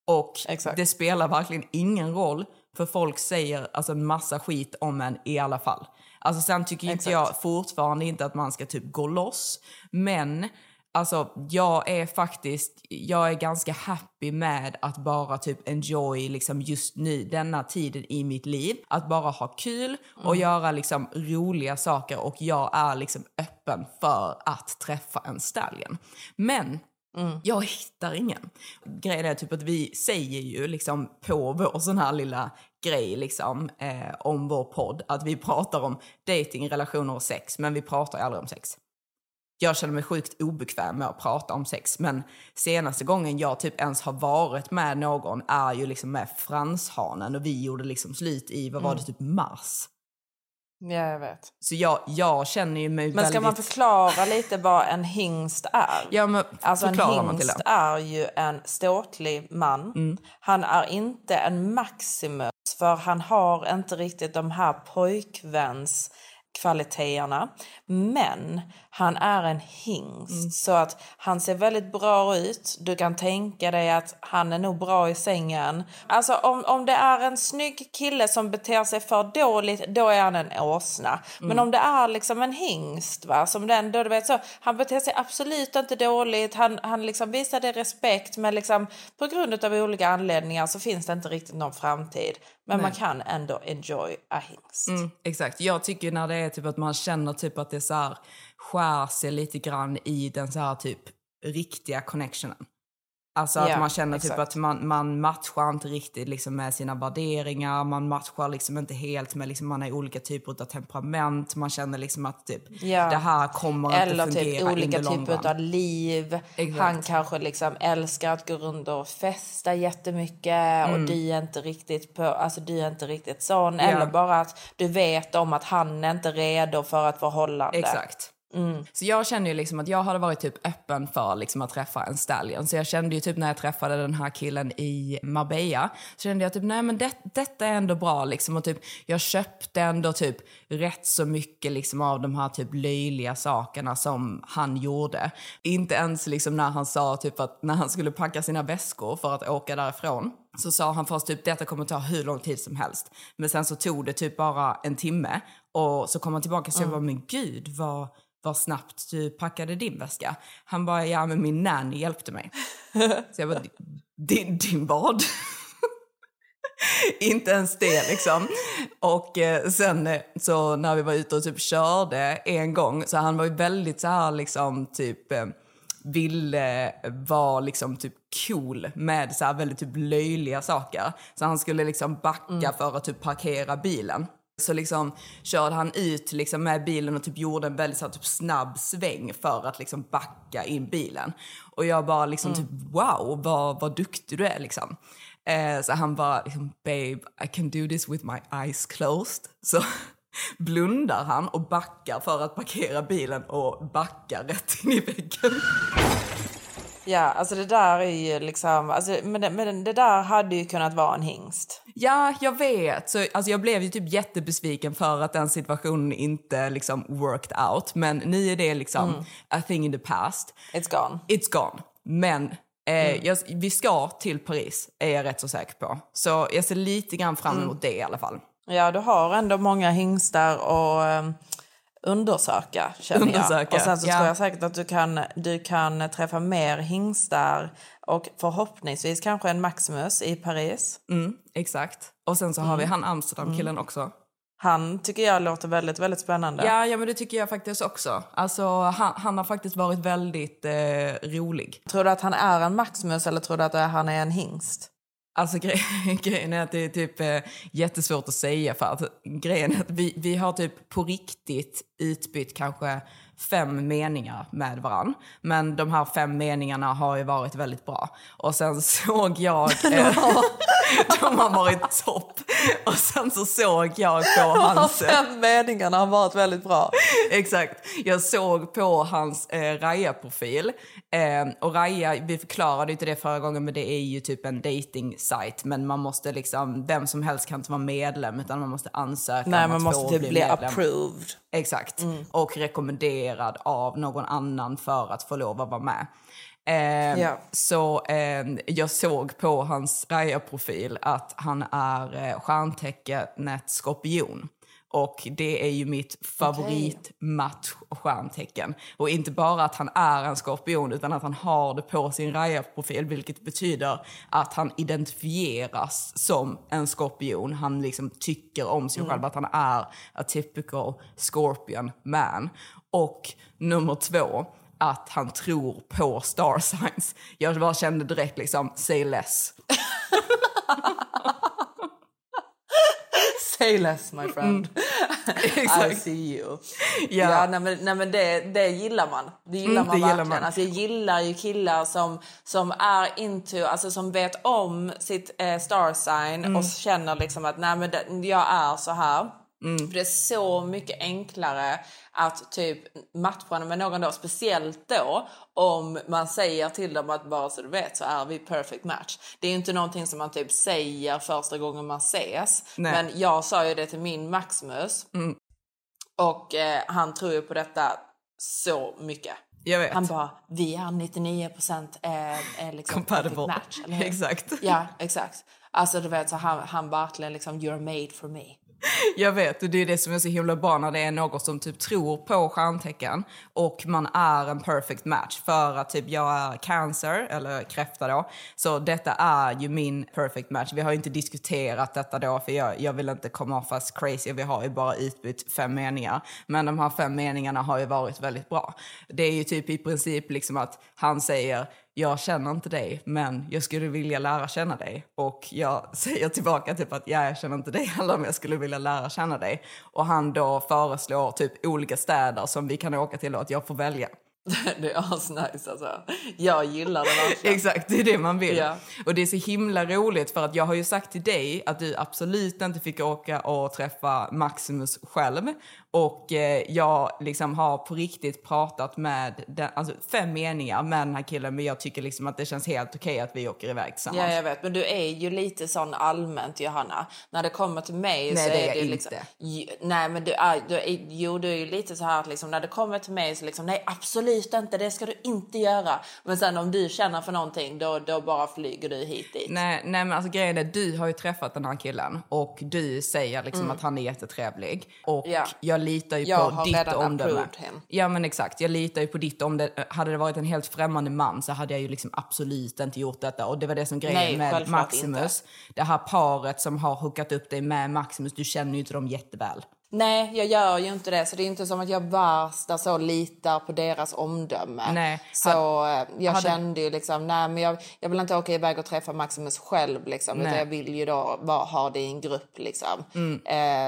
Och Exakt. det spelar verkligen ingen roll för folk säger alltså en massa skit om en i alla fall. Alltså sen tycker inte jag fortfarande inte att man ska typ gå loss. Men alltså jag är faktiskt, jag är ganska happy med att bara typ enjoy liksom just nu, denna tiden i mitt liv. Att bara ha kul och Mm. göra liksom roliga saker och jag är liksom öppen för att träffa en stallion. Men Mm. jag hittar ingen. Grejen är typ att vi säger ju liksom på vår sån här lilla grej liksom eh, om vår podd att vi pratar om dating, relationer och sex, men vi pratar ju aldrig om sex. Jag känner mig sjukt obekväm med att prata om sex, men senaste gången jag typ ens har varit med någon är ju liksom med franshanen och vi gjorde liksom slut i, vad var det, typ mars. Ja, jag vet. Så jag, jag känner ju mig Men väldigt... ska man förklara lite vad en hingst är? Ja, men Alltså en hingst är ju en ståtlig man. Mm. Han är inte en Maximus för han har inte riktigt de här pojkväns kvaliteterna. Men han är en hingst Mm. så att han ser väldigt bra ut. Du kan tänka dig att han är nog bra i sängen. Alltså om, om det är en snygg kille som beter sig för dåligt, då är han en åsna. Men Mm. om det är liksom en hingst, va, som den, då du vet så, han beter sig absolut inte dåligt. Han, han liksom visar det respekt, men liksom på grund av olika anledningar så finns det inte riktigt någon framtid. Men man kan ändå enjoy a hingst. Mm, exakt. Jag tycker när det är typ att man känner typ att det så här skär sig lite grann i den så här typ riktiga connectionen. Alltså att man känner typ exakt. att man, man matchar inte riktigt liksom med sina värderingar, man matchar liksom inte helt med, liksom, man har olika typer av temperament, man känner liksom att typ Ja. det här kommer Eller inte fungera typ in olika the long typer av liv. Exakt. Han kanske liksom älskar att gå runt och festa jättemycket och du är inte riktigt på, alltså du är inte riktigt sån. Eller bara att du vet om att han är inte redo för ett förhållande. Exakt. Så jag känner ju liksom att jag hade varit typ öppen för liksom att träffa en stallion. Så jag kände ju typ när jag träffade den här killen i Marbella, så kände jag typ nej men det, detta är ändå bra liksom. Och typ jag köpte ändå typ rätt så mycket liksom av de här typ löjliga sakerna som han gjorde. Inte ens liksom när han sa typ att när han skulle packa sina väskor för att åka därifrån så sa han först typ detta kommer ta hur lång tid som helst. Men sen så tog det typ bara en timme och så kom han tillbaka så jag bara men gud vad, vad snabbt du packade din väska. Han bara ja men min nanny hjälpte mig. Så jag bara din, din vad? Inte ens det liksom. Och eh, sen eh, så när vi var ute och typ körde en gång så han var ju väldigt så här liksom typ eh, ville vara liksom typ cool med så här väldigt typ löjliga saker. Så han skulle liksom backa för att typ parkera bilen. Så liksom körde han ut liksom med bilen och typ gjorde en väldigt så typ snabb sväng för att liksom backa in bilen. Och jag bara liksom typ wow vad, vad duktig du är liksom. Eh, så han bara liksom, babe I can do this with my eyes closed. Så blundar han och backar för att parkera bilen och backar rätt in i väggen. Ja, alltså det där är ju liksom, alltså, men, det, men det där hade ju kunnat vara en hingst. Ja, jag vet. Så, alltså, jag blev ju typ jättebesviken för att den situationen inte liksom worked out. Men nu är det liksom a thing in the past. It's gone. It's gone. Men Eh, jag, vi ska till Paris, är jag rätt så säker på. Så jag ser lite grann fram emot det i alla fall. Ja, du har ändå många hingstar och um, undersöka, känner Undersöka, jag. Och sen så ja. tror jag säkert att du kan, du kan träffa mer hingstar och förhoppningsvis kanske en Maximus i Paris. Mm, exakt. Och sen så har vi han Amsterdam-killen också. Han tycker jag låter väldigt, väldigt spännande. Ja, ja, men det tycker jag faktiskt också. Alltså, han, han har faktiskt varit väldigt eh, rolig. Tror du att han är en Maximus eller tror du att han är en hingst? Alltså gre- grejen är att det är typ eh, jättesvårt att säga för att grejen är att vi, vi har typ på riktigt utbytt kanske fem meningar med varann. Men de här fem meningarna har ju varit väldigt bra. Och sen såg jag... Eh, de har varit topp. Och sen så såg jag på hans... eh, Fem meningarna har varit väldigt bra. Exakt. Jag såg på hans eh, Raya-profil. Eh, och Raya, vi förklarade ju inte det förra gången, men det är ju typ en dating Men man måste liksom, vem som helst kan inte vara medlem, utan man måste ansöka Nej, om man måste typ bli bli approved. Exakt. Och rekommenderad av någon annan för att få lov att vara med. Eh, Ja. Så eh, jag såg på hans Raya-profil att han är eh, stjärntecknet skorpion. Och det är ju mitt favoritmatch-stjärntecken. Och inte bara att han är en skorpion utan att han har det på sin Raya-profil vilket betyder att han identifieras som en skorpion. Han liksom tycker om sig själv att han är a typical scorpion man. Och nummer två, att han tror på star signs. Jag bara kände direkt liksom, say less. Say less my friend. I Exakt. see you. Ja. Ja, nej, men, nej, men det, det gillar man. Det gillar Mm, man det gillar verkligen. man. Alltså, jag gillar ju killar som, som är into, alltså som vet om sitt eh, star sign Mm. och känner liksom att nej men det, jag är så här. Mm. För det är så mycket enklare att typ matcha med någon då, speciellt då om man säger till dem att bara så du vet så är vi perfect match. Det är inte någonting som man typ säger första gången man ses. Nej. Men jag sa ju det till min Maximus Mm. och eh, han tror ju på detta så mycket. Han bara, vi är 99 procent eh, eh, liksom Compatible. match. Exakt. Ja, exakt. Alltså du vet, så han, han verkligen liksom, you're made for me. Jag vet, och det är det som är så himla bra när det är någon som typ tror på stjärntecken och man är en perfect match för att typ jag är cancer, eller kräfta då, så detta är ju min perfect match. Vi har ju inte diskuterat detta då för jag, jag vill inte komma off as crazy, vi har ju bara utbytt fem meningar. Men de här fem meningarna har ju varit väldigt bra. Det är ju typ i princip liksom att han säger jag känner inte dig, men jag skulle vilja lära känna dig. Och jag säger tillbaka typ att ja, jag känner inte dig heller, men jag skulle vilja lära känna dig. Och han då föreslår typ olika städer som vi kan åka till och att jag får välja. det är asnice alltså. Jag gillar det verkligen. Exakt, det är det man vill. Ja. Och det är så himla roligt för att jag har ju sagt till dig att du absolut inte fick åka och träffa Maximus själv. Och eh, jag liksom har på riktigt pratat med den, alltså fem meningar med den här killen men jag tycker liksom att det känns helt okej att vi åker iväg tillsammans. Ja, jag vet. Men du är ju lite sån allmänt, Johanna. När det kommer till mig Nej, så det är är det inte. liksom... Nej, men du är, du är, jo, du är ju lite så här att liksom, när det kommer till mig så liksom, nej, absolut inte, det ska du inte göra. Men sen om du känner för någonting, då, då bara flyger du hit dit. Nej, nej men alltså grejen är, du har ju träffat den här killen och du säger liksom Mm. att han är jättetrevlig. Och Ja. jag litar ju Jag på ditt omdöme. him. Ja men exakt, jag litar ju på ditt omdöme. Hade det varit en helt främmande man så hade jag ju liksom absolut inte gjort detta. Och det var det som grejen Nej, med Maximus. Det här paret som har hookat upp dig med Maximus, du känner ju inte dem jätteväl. Nej, jag gör ju inte det. Så det är inte som att jag värsta så litar på deras omdöme. Nej, Så eh, jag hade- kände ju liksom, nej men jag, jag vill inte åka iväg och träffa Maximus själv liksom. Utan jag vill ju då bara ha det i en grupp liksom. Mm.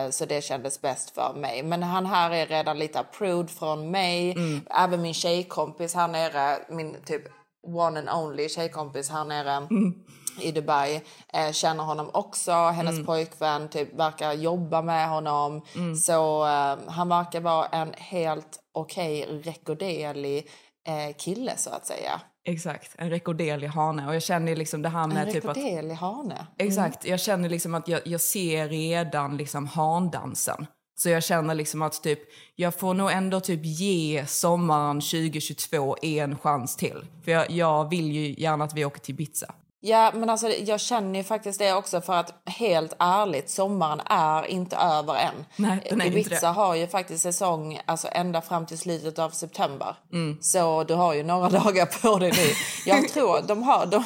Eh, så det kändes bäst för mig. Men han här är redan lite approved från mig. Mm. Även min tjejkompis här nere, min typ one and only tjejkompis här nere Mm. I Dubai eh, känner honom också. Hennes Mm. pojkvän typ verkar jobba med honom. Mm. Så eh, han verkar vara en helt okej, rekorderlig eh, kille så att säga. Exakt, en rekorderlig hane. Och jag känner liksom det här med En typ att... rekorderlig hane. Exakt, jag känner liksom att jag, jag ser redan liksom handansen Så jag känner liksom att typ, jag får nog ändå typ ge sommaren 2022 en chans till. För jag, jag vill ju gärna att vi åker till Ibiza. Ja, men alltså jag känner ju faktiskt det också för att helt ärligt, sommaren är inte över än. Nej, den är inte Ibiza det. har ju faktiskt säsong alltså ända fram till slutet av september. Mm. Så du har ju några dagar på dig nu. Jag tror de har, de,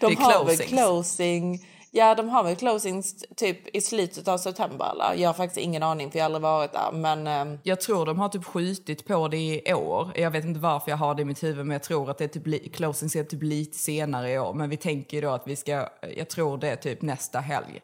de har väl closing. Ja, de har väl closings typ i slutet av september eller? Jag har faktiskt ingen aning för jag har aldrig varit där. Men ehm, Jag tror de har typ skjutit på det i år. Jag vet inte varför jag har det i mitt huvud men jag tror att det är typ li- closing är typ lite senare i år. Men vi tänker då att vi ska, jag tror det är typ nästa helg.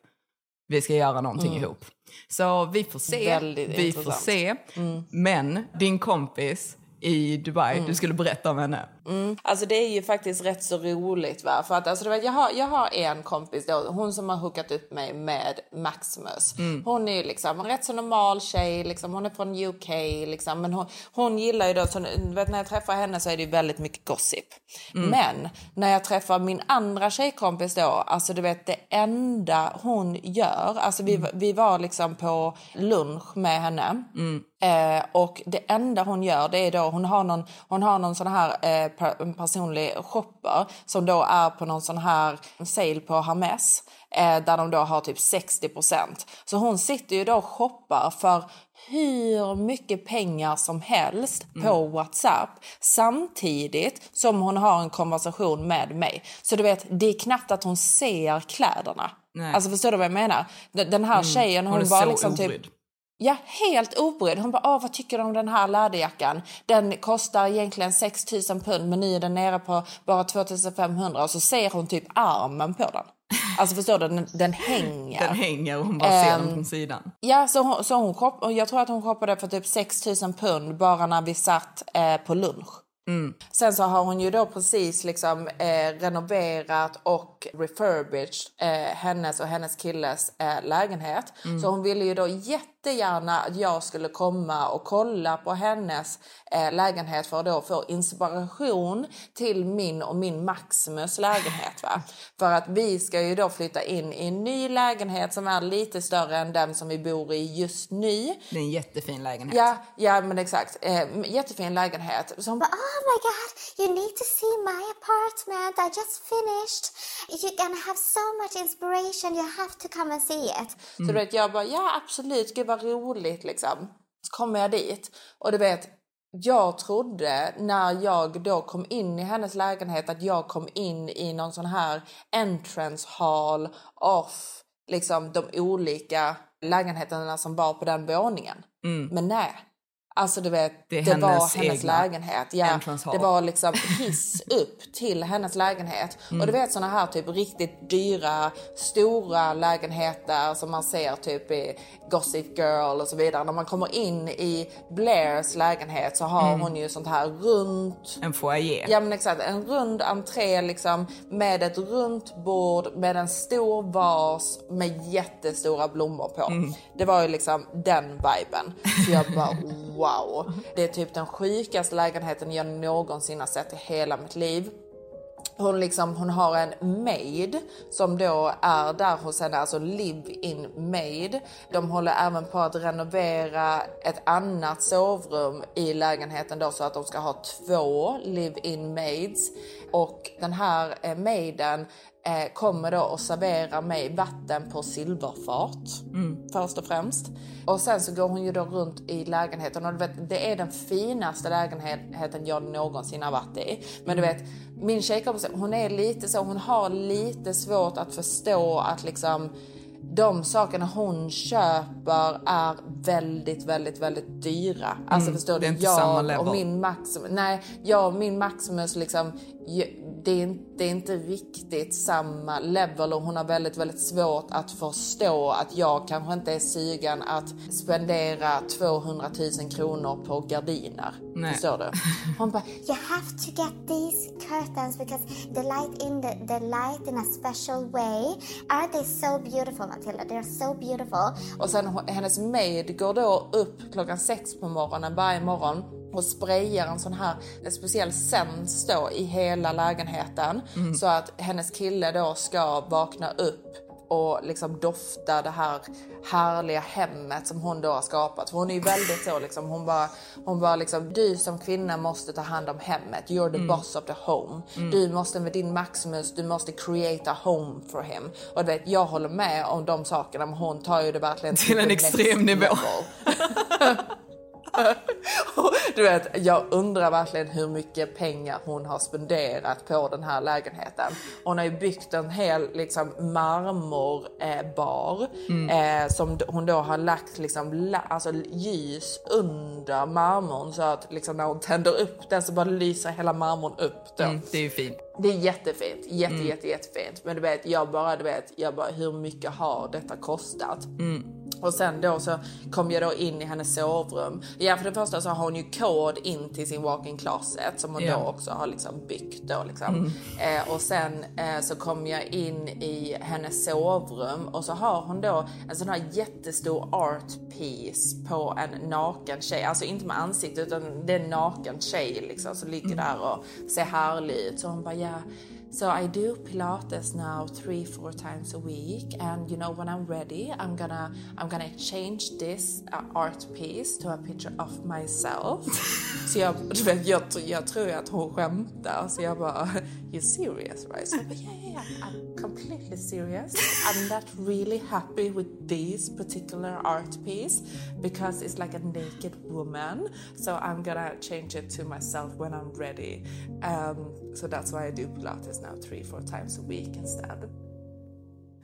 Vi ska göra någonting Mm. ihop. Så vi får se. Väldigt vi intressant. får se. Mm. Men din kompis i Dubai, du skulle berätta om henne. Mm. Alltså det är ju faktiskt rätt så roligt va. För att alltså, du vet, jag, har, jag har en kompis då, hon som har hookat upp mig med Maximus. Mm. Hon är ju liksom en rätt så normal tjej, liksom, hon är från UK liksom. Men hon, hon gillar ju då, så, vet, när jag träffar henne så är det ju väldigt mycket gossip. Mm. Men när jag träffar min andra tjejkompis då, alltså du vet det enda hon gör, alltså vi, vi var liksom på lunch med henne. Mm. Eh, och det enda hon gör det är då hon har någon, hon har någon sån här eh, en personlig shopper som då är på någon sån här sale på Hermes eh, där de då har typ 60% Så hon sitter ju då och shoppar för hur mycket pengar som helst på Whatsapp samtidigt som hon har en konversation med mig. Så du vet, det är knappt att hon ser kläderna. Nej. Alltså förstår du vad jag menar? Den här Mm. tjejen, hon, Hon bara liksom typ... Ja, helt obrydd. Hon bara, Åh, vad tycker du om den här läderjackan? Den kostar egentligen 6 000 pund men nu är den nere på bara 2 500 och så ser hon typ armen på den. Alltså förstår du, den, den hänger. Den hänger och hon bara ser den Ehm, från sidan. Ja, så hon, så hon jag tror att hon shoppade för typ 6 000 pund bara när vi satt eh, på lunch. Mm. Sen så har hon ju då precis liksom eh, renoverat och refurbished eh, hennes och hennes killes eh, lägenhet. Mm. Så hon ville ju då jättegärna att jag skulle komma och kolla på hennes eh, lägenhet för att då få inspiration till min och min Maximus lägenhet. Va? För att vi ska ju då flytta in i en ny lägenhet som är lite större än den som vi bor i just nu. Det är en jättefin lägenhet. Ja, ja men exakt. Eh, jättefin lägenhet. Så hon bara, Oh my god, you need to see my apartment. I just finished. You're gonna have so much inspiration. You have to come and see it. Så du vet, jag bara, ja absolut, gud vad roligt liksom. Så kommer jag dit och du vet, jag trodde när jag då kom in i hennes lägenhet att jag kom in i någon sån här entrance hall off liksom de olika lägenheterna som var på den våningen. Mm. Men nej. Alltså du vet, Det det, var hennes lägenhet. Ja, det var liksom hiss upp till hennes lägenhet. Mm. Och du vet såna här typ riktigt dyra, stora lägenheter som man ser typ i Gossip Girl och så vidare. När man kommer in i Blairs lägenhet så har Mm. hon ju sånt här runt En foyer. Ja men exakt, en rund entré liksom med ett runt bord med en stor vas med jättestora blommor på. Mm. Det var ju liksom den viben. Så jag bara wow. Det är typ den sjukaste lägenheten jag någonsin har sett i hela mitt liv. Hon, liksom, hon har en maid som då är där hos henne, alltså live-in maid. De håller även på att renovera ett annat sovrum i lägenheten då så att de ska ha två live-in maids. Och den här eh, maiden eh, kommer då att servera mig vatten på silverfat först och främst. Och sen så går hon ju då runt i lägenheten och du vet, det är den finaste lägenheten jag någonsin har varit i. Men du vet, min tjejkompis, hon är lite så, hon har lite svårt att förstå att liksom de sakerna hon köper är väldigt, väldigt, väldigt dyra. Alltså Mm, förstår du? Jag och min Maximus, nej, jag och min Maximus liksom, det är, inte, det är inte riktigt samma level och hon har väldigt, väldigt svårt att förstå att jag kanske inte är sugen att spendera 200 000 kronor på gardiner. Nej. Förstår du? Hon bara, You have to get these curtains because the light in the, the light in a special way. Aren't they so beautiful, Matilda? They're so beautiful. Och sen hennes maid går då upp klockan sex på morgonen varje morgon och sprayar en sån här en speciell sens då i hela lägenheten så att hennes kille då ska vakna upp och liksom dofta det här härliga hemmet som hon då har skapat. För hon är ju väldigt så liksom, hon bara, hon bara liksom, du som kvinna måste ta hand om hemmet. You're the boss of the home. Du måste med din Maximus, du måste create a home for him. Och du vet, jag håller med om de sakerna, men hon tar ju det verkligen Till en the extrem nivå. Du vet, jag undrar verkligen hur mycket pengar hon har spenderat på den här lägenheten. Hon har ju byggt en hel liksom, marmorbar eh, bar, eh, som hon då har lagt liksom, la, alltså, ljus under marmorn så att liksom, när hon tänder upp den så bara lyser hela marmorn upp. Då. Mm, det är ju fint. Det är jättefint, jätte, Mm. jätte, jättefint. Men du vet, jag bara, du vet, jag bara, hur mycket har detta kostat? Mm. Och sen då så kom jag då in i hennes sovrum. Ja, för det första så har hon ju kod in till sin walk-in closet som hon Ja. då också har liksom byggt då liksom. Mm. Eh, och sen eh, så kom jag in i hennes sovrum och så har hon då en sån här jättestor art piece på en naken tjej. Alltså inte med ansikte utan det är en naken tjej liksom som ligger Mm. där och ser härlig ut. Så hon bara ja. So I do Pilates now three, four times a week, and you know when I'm ready, I'm gonna I'm gonna change this uh, art piece to a picture of myself. så jag, du vet, jag, tr- jag tror att hon skämtar, så jag bara You serious right? Jag bara yeah, yeah, yeah, I'm completely serious. I'm not really happy with this particular art piece because it's like a naked woman. So I'm gonna change it to myself when I'm ready. Um, so that's why I do Pilates now three, four times a week instead.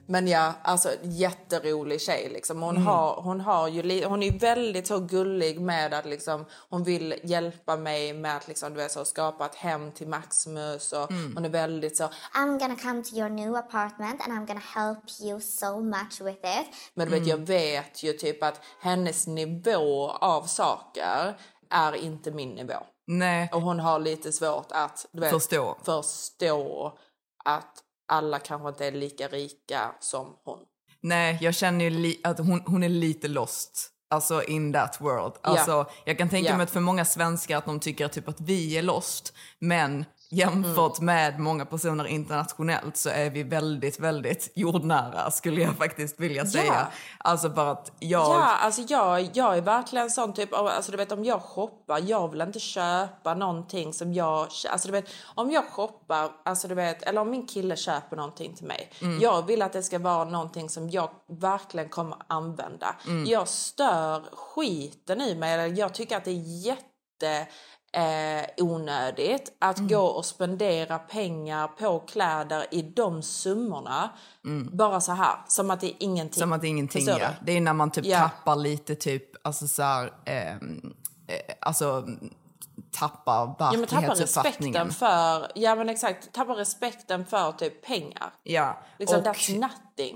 Men ja, alltså jätterolig tjej liksom. Hon, Mm. har, hon, har ju hon är ju väldigt så gullig med att liksom, hon vill hjälpa mig med att liksom, du vet, så, skapa ett hem till Maximus och Mm. hon är väldigt så I'm gonna come to your new apartment and I'm gonna help you so much with it. Men du vet, jag Mm. vet ju typ att hennes nivå av saker är inte min nivå. Nej. Och hon har lite svårt att vet, Förstå. förstå att alla kanske inte är lika rika som hon. Nej, jag känner ju att hon, hon är lite lost. Alltså in that world. Alltså, Jag kan tänka Ja. mig att för många svenskar att de tycker typ att vi är lost. Men jämfört Mm. med många personer internationellt så är vi väldigt, väldigt jordnära skulle jag faktiskt vilja säga. Alltså för att jag... Ja, alltså jag, jag är verkligen sån typ alltså du vet om jag shoppar, jag vill inte köpa någonting som jag, alltså du vet om jag shoppar, alltså du vet, eller om min kille köper någonting till mig. Mm. Jag vill att det ska vara någonting som jag verkligen kommer använda. Mm. Jag stör skiten i mig, jag tycker att det är jätte eh, onödigt att Mm. gå och spendera pengar på kläder i de summorna. Bara så här, som att det är ingenting. Som att det är ingenting ja. Det är när man typ Ja. tappar lite typ, alltså såhär, ehm, eh, alltså tappar Ja, men tappa verklighetsuppfattningen. respekten för, ja men exakt, tappa respekten för typ pengar. Ja. Liksom och- that's nothing.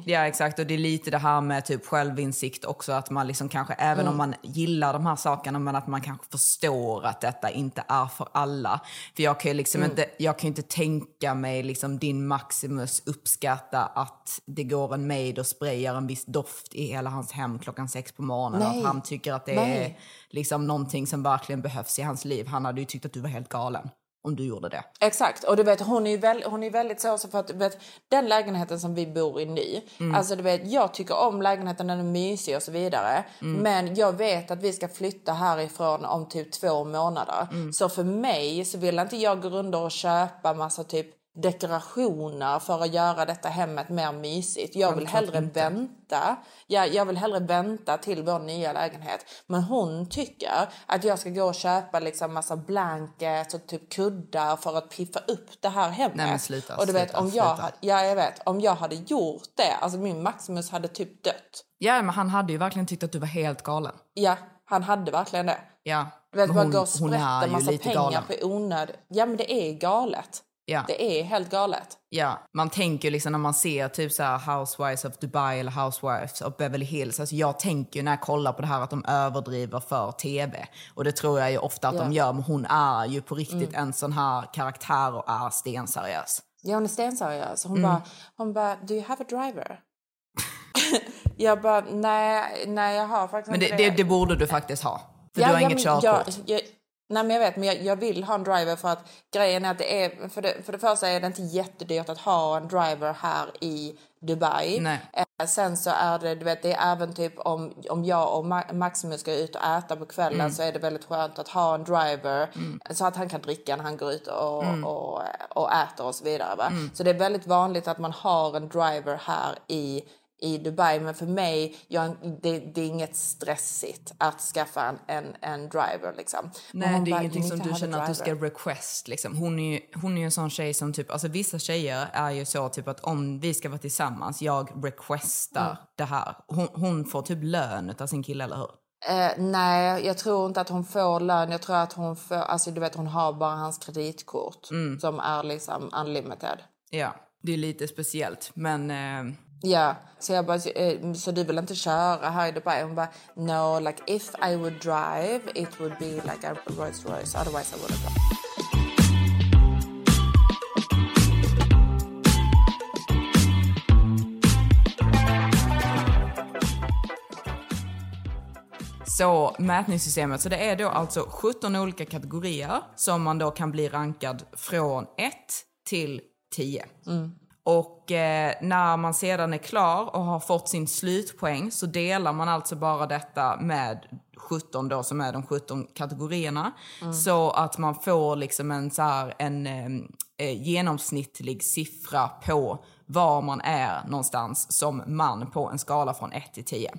Ja exakt och det är lite det här med typ självinsikt också att man liksom kanske även Mm. om man gillar de här sakerna men att man kanske förstår att detta inte är för alla. För jag kan ju liksom Mm. inte, jag kan inte tänka mig liksom din Maximus uppskatta att det går en maid och sprayar en viss doft i hela hans hem klockan sex på morgonen och Nej. att han tycker att det Nej. är liksom någonting som verkligen behövs i hans liv. Han hade ju tyckt att du var helt galen om du gjorde det. Exakt, och du vet hon är väl, hon är väldigt så för att vet, den lägenheten som vi bor i nu, Mm. alltså du vet jag tycker om lägenheten, den är mysig och så vidare. Mm. Men jag vet att vi ska flytta härifrån om typ två månader. Mm. Så för mig så vill inte jag gå runt och köpa massa typ dekorationer för att göra detta hemmet mer mysigt. Jag vill hellre vänta. Ja, jag vill hellre vänta till vår nya lägenhet. Men hon tycker att jag ska gå och köpa liksom massa blankets och typ kuddar för att piffa upp det här hemmet. Nej, men sluta, och du vet, sluta, om jag, sluta. ja, jag vet, om jag hade gjort det, alltså min Maximus hade typ dött. Ja men han hade ju verkligen tyckt att du var helt galen. Ja, han hade verkligen det. Ja. Du vet, Men hon- gå och hon är sprätta ju massa pengar galen. på onöd. Ja, men det är galet. Ja. Det är helt galet. Ja, man tänker liksom när man ser typ så Housewives of Dubai eller Housewives of Beverly Hills. Alltså jag tänker ju när jag kollar på det här att de överdriver för tv. Och det tror jag ju ofta att de Ja. gör. Men hon är ju på riktigt Mm. en sån här karaktär och är stenseriös. Ja, hon är stenseriös. Hon Mm. bara, hon bara, do you have a driver? jag bara, nej, nej jag har faktiskt Men det, inte det, det borde du faktiskt ha. För Ja, du har ja, inget körkort. Nej men jag vet, men jag, jag vill ha en driver för att grejen är att det är, för det, för det första är det inte jättedyrt att ha en driver här i Dubai. Nej. Eh, Sen så är det, du vet, det är även typ om, om jag och Ma- Maximus ska ut och äta på kvällen Mm. så är det väldigt skönt att ha en driver så att han kan dricka när han går ut och, Mm. och, och äter och så vidare. Va? Så det är väldigt vanligt att man har en driver här i i Dubai, men för mig, jag, det, det är inget stressigt att skaffa en, en, en driver. Liksom. Nej, det är bara, ingenting "You som du känner att du ska driver." request. Liksom. Hon, är ju, hon är en sån tjej som typ, alltså vissa tjejer är ju så typ att om vi ska vara tillsammans, jag requestar Mm. det här. Hon, hon får typ lön av sin kille, eller hur? Eh, nej, jag tror inte att hon får lön. Jag tror att hon får, alltså du vet hon har bara hans kreditkort Mm. som är liksom unlimited. Ja, det är lite speciellt, men eh, Ja, så jag bara, eh, så du vill inte köra här i Dubai? Hon bara, no, like if I would drive it would be like a Rolls Royce, otherwise I wouldn't. Så mätningssystemet, så det är då alltså 17 olika kategorier som man då kan bli rankad från 1 till 10. Och eh, när man sedan är klar och har fått sin slutpoäng så delar man alltså bara detta med 17 då som är de 17 kategorierna. Så att man får liksom en, så här, en eh, eh, genomsnittlig siffra på var man är någonstans som man på en skala från 1 till 10.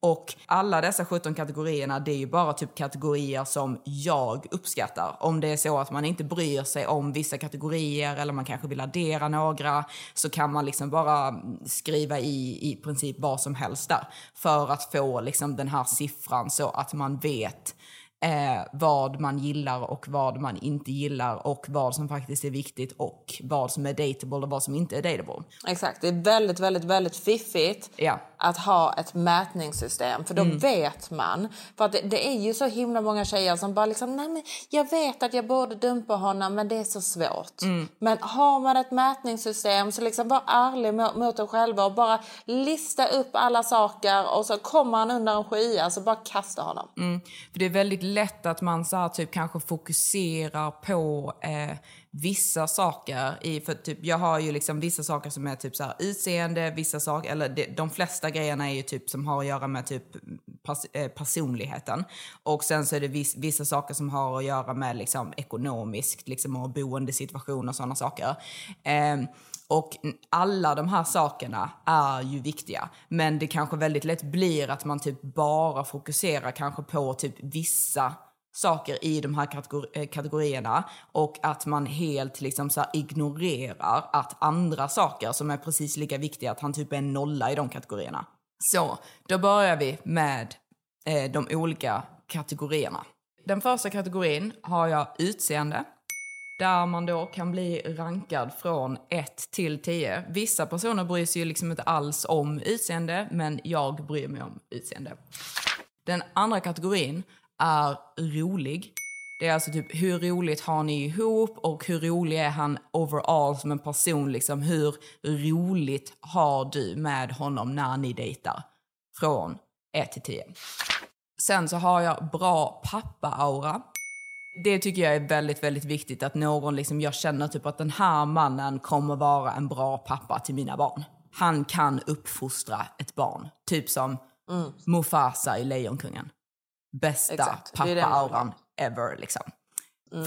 Och alla dessa 17 kategorierna, det är ju bara typ kategorier som jag uppskattar. Om det är så att man inte bryr sig om vissa kategorier eller man kanske vill addera några så kan man liksom bara skriva i i princip vad som helst där. För att få liksom den här siffran så att man vet eh, vad man gillar och vad man inte gillar och vad som faktiskt är viktigt och vad som är dateable och vad som inte är dateable. Exakt, det är väldigt, väldigt, väldigt fiffigt Ja. att ha ett mätningssystem. För då Mm. vet man. För att det, det är ju så himla många tjejer som bara liksom, nej men jag vet att jag borde dumpa honom men det är så svårt. Mm. Men har man ett mätningssystem så liksom var ärlig mot, mot dig själva och bara lista upp alla saker och så kommer han under en skya så bara kasta honom. Mm. För det är väldigt lätt att man så här, typ kanske fokuserar på eh, vissa saker. I, för typ, jag har ju liksom vissa saker som är typ så här, utseende, vissa saker, eller de, de flesta grejerna är ju typ som har att göra med typ pers, eh, personligheten. Och sen så är det viss, vissa saker som har att göra med liksom ekonomiskt, liksom och boendesituation och sådana saker. Eh, och alla de här sakerna är ju viktiga. Men det kanske väldigt lätt blir att man typ bara fokuserar kanske på typ vissa saker i de här eh, kategorierna och att man helt liksom så här ignorerar att andra saker som är precis lika viktiga, att han typ är en nolla i de kategorierna. Så, då börjar vi med eh, de olika kategorierna. Den första kategorin har jag utseende. Där man då kan bli rankad från 1 till 10. Vissa personer bryr sig ju liksom inte alls om utseende, men jag bryr mig om utseende. Den andra kategorin är rolig. Det är alltså typ hur roligt har ni ihop och hur rolig är han overall som en person liksom. Hur roligt har du med honom när ni dejtar? Från 1 till 10. Sen så har jag bra pappa-aura. Det tycker jag är väldigt, väldigt viktigt att någon liksom, jag känner typ att den här mannen kommer vara en bra pappa till mina barn. Han kan uppfostra ett barn. Typ som Mufasa i Lejonkungen. Bästa pappa-auran ever liksom.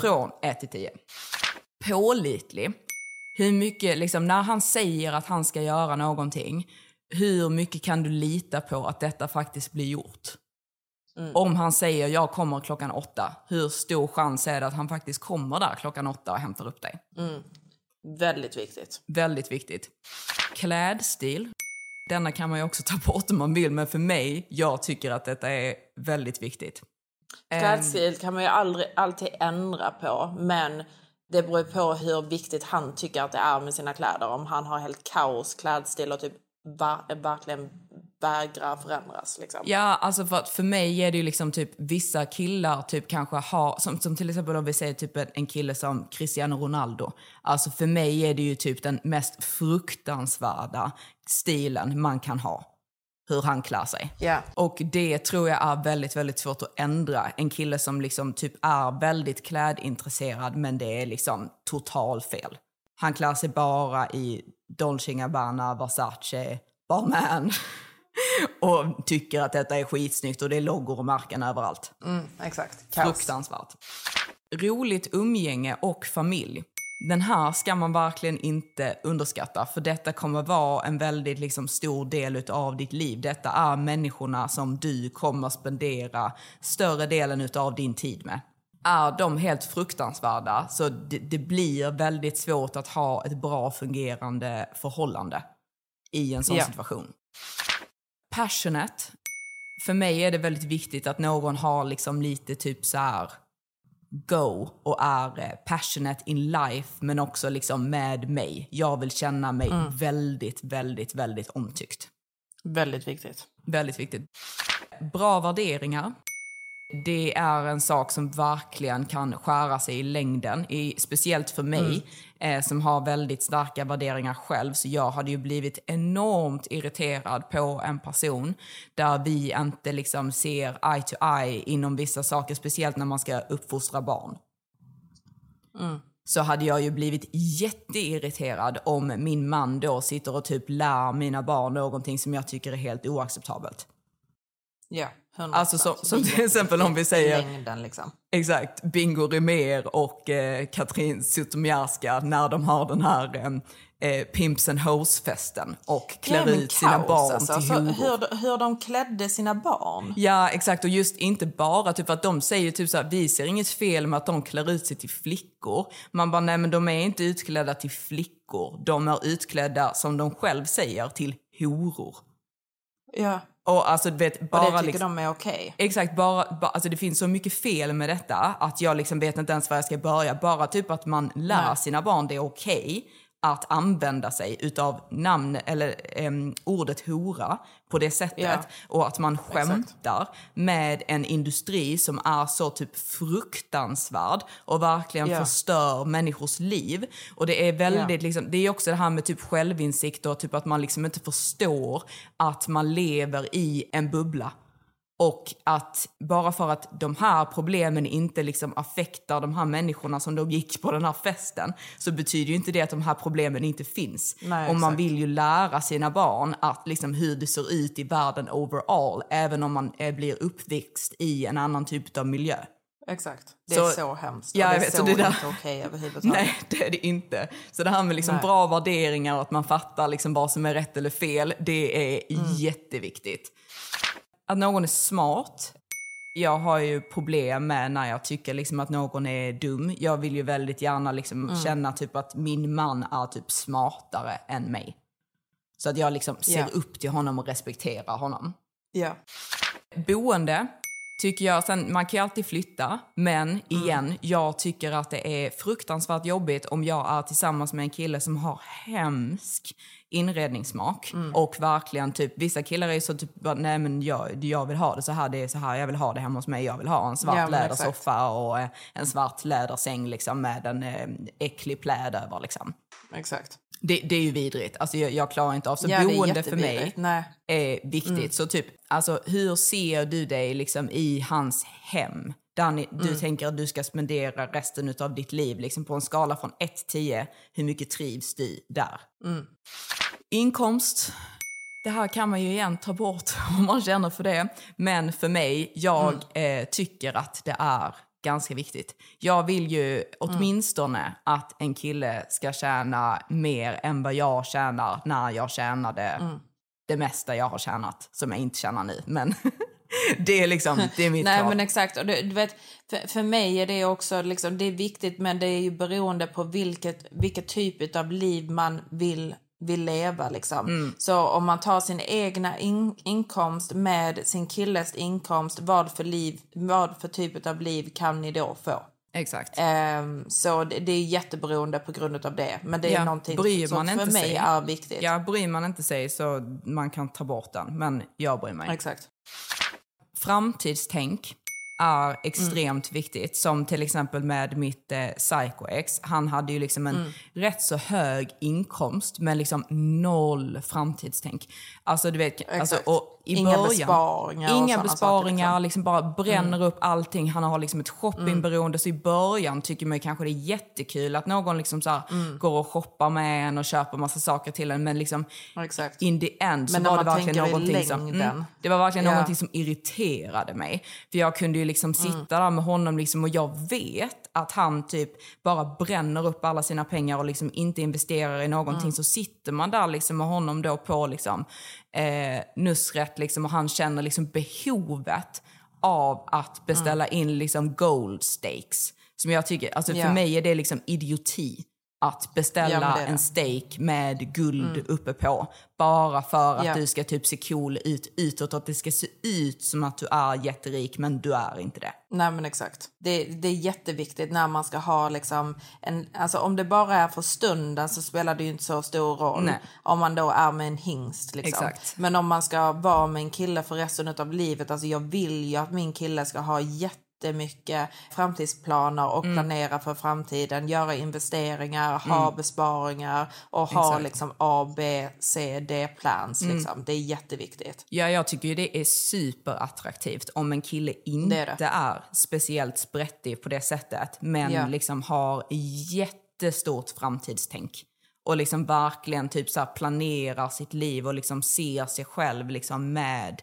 Från 1 till 10. Pålitlig. Hur mycket, liksom när han säger att han ska göra någonting, hur mycket kan du lita på att detta faktiskt blir gjort? Om han säger jag kommer klockan åtta, hur stor chans är det att han faktiskt kommer där klockan åtta och hämtar upp dig? Väldigt viktigt. Väldigt viktigt. Klädstil. Denna kan man ju också ta bort om man vill, men för mig, jag tycker att detta är väldigt viktigt. Ehm, Klädstil kan man ju aldrig, alltid ändra på, men det beror på hur viktigt han tycker att det är med sina kläder. Om han har helt kaos klädstil och typ va- verkligen vägrar förändras. Liksom. Ja, alltså för, för mig är det ju liksom typ vissa killar typ kanske har, som, som till exempel om vi säger typ en, en kille som Cristiano Ronaldo. Alltså för mig är det ju typ den mest fruktansvärda stilen man kan ha. hur han klär sig. Ja. Och det tror jag är väldigt, väldigt svårt att ändra. En kille som liksom typ är väldigt klädintresserad men det är liksom total fel. Han klär sig bara i Dolce Gabbana, Versace, Barman och tycker att detta är skitsnyggt och det är loggor och märken överallt. Mm, exakt. Kaos. Fruktansvärt. Roligt umgänge och familj. Den här ska man verkligen inte underskatta för detta kommer vara en väldigt liksom, stor del av ditt liv. Detta är människorna som du kommer spendera större delen av din tid med. Är de helt fruktansvärda så det, det blir väldigt svårt att ha ett bra fungerande förhållande i en sån Ja. situation. Passionate. För mig är det väldigt viktigt att någon har liksom lite typ så här go och är eh, passionate in life men också liksom med mig. Jag vill känna mig väldigt, väldigt, väldigt omtyckt. Väldigt viktigt. Väldigt viktigt. Bra värderingar. Det är en sak som verkligen kan skära sig i längden. I, speciellt för mig eh, som har väldigt starka värderingar själv. Så jag hade ju blivit enormt irriterad på en person där vi inte liksom ser eye to eye inom vissa saker. Speciellt när man ska uppfostra barn så hade jag ju blivit jätteirriterad om min man då sitter och typ lär mina barn någonting som jag tycker är helt oacceptabelt. Ja, 100%. Alltså som, som till exempel om vi säger Längden liksom. exakt Bingo Rimér och eh, Katrin Zytomierska när de har den här eh, eh, Pimps and Hoes-festen och klär men ut sina kaos, barn alltså. till Så horor. hur, hur de klädde sina barn. Ja, exakt. Och just inte bara typ att de säger typ så här, vi ser inget fel med att de klär ut sig till flickor. Man bara, nej men de är inte utklädda till flickor. De är utklädda, som de själv säger, till horor. Ja, Och alltså vet, och bara det tycker liksom... de är okej. Exakt, bara, bara, alltså det finns så mycket fel med detta att jag liksom vet inte ens var jag ska börja. Bara typ att man lär Nej. sina barn det är okej att använda sig utav namn eller em, ordet hora på det sättet Ja. och att man skämtar med en industri som är så typ fruktansvärd och verkligen Ja. förstör människors liv. Och det är väldigt liksom, det är också det här med typ självinsikt och typ att man liksom inte förstår att man lever i en bubbla. Och att bara för att de här problemen inte liksom affektar de här människorna som de gick på den här festen så betyder ju inte det att de här problemen inte finns. Nej, och man exakt. vill ju lära sina barn att liksom hur det ser ut i världen overall även om man eh, blir uppväxt i en annan typ av miljö. Exakt. Det Så- är så hemskt. Ja, och det är vet, så så det där- inte okej överhuvudtaget. Nej, det är det inte. Så det här med liksom Nej. bra värderingar och att man fattar liksom vad som är rätt eller fel, det är Mm. jätteviktigt. Att någon är smart. Jag har ju problem med när jag tycker liksom att någon är dum. Jag vill ju väldigt gärna liksom Mm. känna typ att min man är typ smartare än mig. Så att jag liksom ser Ja. upp till honom och respekterar honom. Ja. Boende tycker jag, sen, man kan ju alltid flytta, men Mm. igen, jag tycker att det är fruktansvärt jobbigt om jag är tillsammans med en kille som har hemsk inredningssmak Mm. och verkligen typ, vissa killar är så typ, nej men jag, jag vill ha det så här, det är så här, jag vill ha det hemma hos mig, jag vill ha en svart Ja, lädersoffa och eh, en svart lädersäng liksom med en eh, äcklig pläd över liksom. Exakt. Det, det är ju vidrigt. Alltså jag, jag klarar inte av så Ja, boende för mig. Nej. är viktigt. Så typ, alltså hur ser du dig liksom i hans hem? Ni, du tänker att du ska spendera resten av ditt liv liksom på en skala från 1 till 10. Hur mycket trivs du där? Inkomst. Det här kan man ju igen ta bort om man känner för det. Men för mig, jag eh, tycker att det är ganska viktigt. Jag vill ju åtminstone att en kille ska tjäna mer än vad jag tjänar när jag tjänade det mesta jag har tjänat, som jag inte tjänar nu. Men det är liksom, det är mitt Nej krav. men exakt. Och du, du vet, för, för mig är det också liksom, det är viktigt men det är ju beroende på vilket, vilket typ av liv man vill vill leva liksom. Mm. Så om man tar sin egna in, inkomst med sin killes inkomst, vad för liv, vad för typ av liv kan ni då få? Exakt. Ehm, så det, det är jätteberoende på grund av det. Men det är Ja, någonting bryr som man för mig sig. är viktigt. Ja, bryr man inte sig så man kan ta bort den. Men jag bryr mig. Exakt. Framtidstänk är extremt viktigt. Som till exempel med mitt eh, psycho-ex. Han hade ju liksom en rätt så hög inkomst men liksom noll framtidstänk. Alltså du vet, alltså, och i Inga början. besparingar Inga besparingar, saker, liksom. bara bränner upp allting. Han har liksom ett shoppingberoende. Så i början tycker man kanske det är jättekul att någon liksom så här går och shoppar med en och köper massa saker till en. Men liksom Exakt. in the end så var det verkligen någonting som... Mm, det var verkligen Ja. någonting som irriterade mig. För jag kunde ju liksom sitta där med honom liksom, och jag vet att han typ bara bränner upp alla sina pengar och liksom inte investerar i någonting. Så sitter man där liksom med honom då på liksom, eh, Nusret liksom, och han känner liksom behovet av att beställa in liksom gold stakes. Som jag tycker, alltså för Ja. mig är det liksom idioti att beställa Ja, det det. en steak med guld uppe på. Bara för att Ja. du ska typ se cool ut utåt och att det ska se ut som att du är jätterik men du är inte det. Nej men exakt. Det, det är jätteviktigt när man ska ha liksom en, alltså om det bara är för stunden så spelar det ju inte så stor roll. Nej. Om man då är med en hingst liksom. Exakt. Men om man ska vara med en kille för resten av livet, alltså jag vill ju att min kille ska ha jättemycket framtidsplaner och planera för framtiden, göra investeringar, ha besparingar och ha Exakt. liksom A, B, C, D plans liksom. Det är jätteviktigt. Ja, jag tycker ju det är superattraktivt om en kille inte Det är det. är speciellt sprättig på det sättet men Ja. liksom har jättestort framtidstänk och liksom verkligen typ så planerar sitt liv och liksom ser sig själv liksom med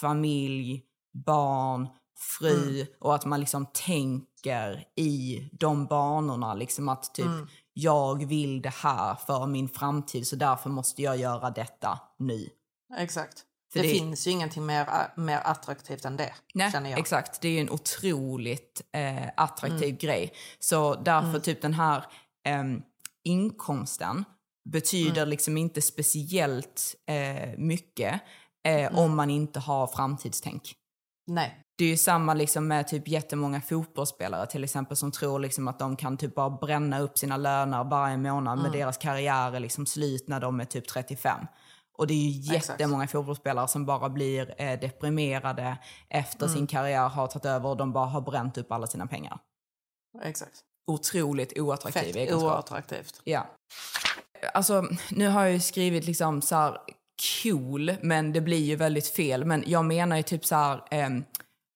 familj, barn, fru och att man liksom tänker i de banorna liksom att typ jag vill det här för min framtid så därför måste jag göra detta nu. Exakt. För det, det- finns ju ingenting mer, mer attraktivt än det, Nej, känner jag. exakt. Det är ju en otroligt eh, attraktiv Mm. grej. Så därför typ den här ehm, inkomsten betyder Mm. liksom inte speciellt eh, mycket eh, Mm. om man inte har framtidstänk. Nej. Det är ju samma liksom med typ jättemånga fotbollsspelare till exempel som tror liksom att de kan typ bara bränna upp sina löner varje månad Mm. med deras karriär är liksom slut när de är typ 35. Och det är ju Exakt. jättemånga fotbollsspelare som bara blir eh, deprimerade efter Mm. sin karriär har tagit över och de bara har bränt upp alla sina pengar. Exakt. Otroligt oattraktiv Fett egenskap. oattraktivt. Ja. Alltså, nu har jag ju skrivit liksom så här cool, men det blir ju väldigt fel. Men jag menar ju typ så här, ehm,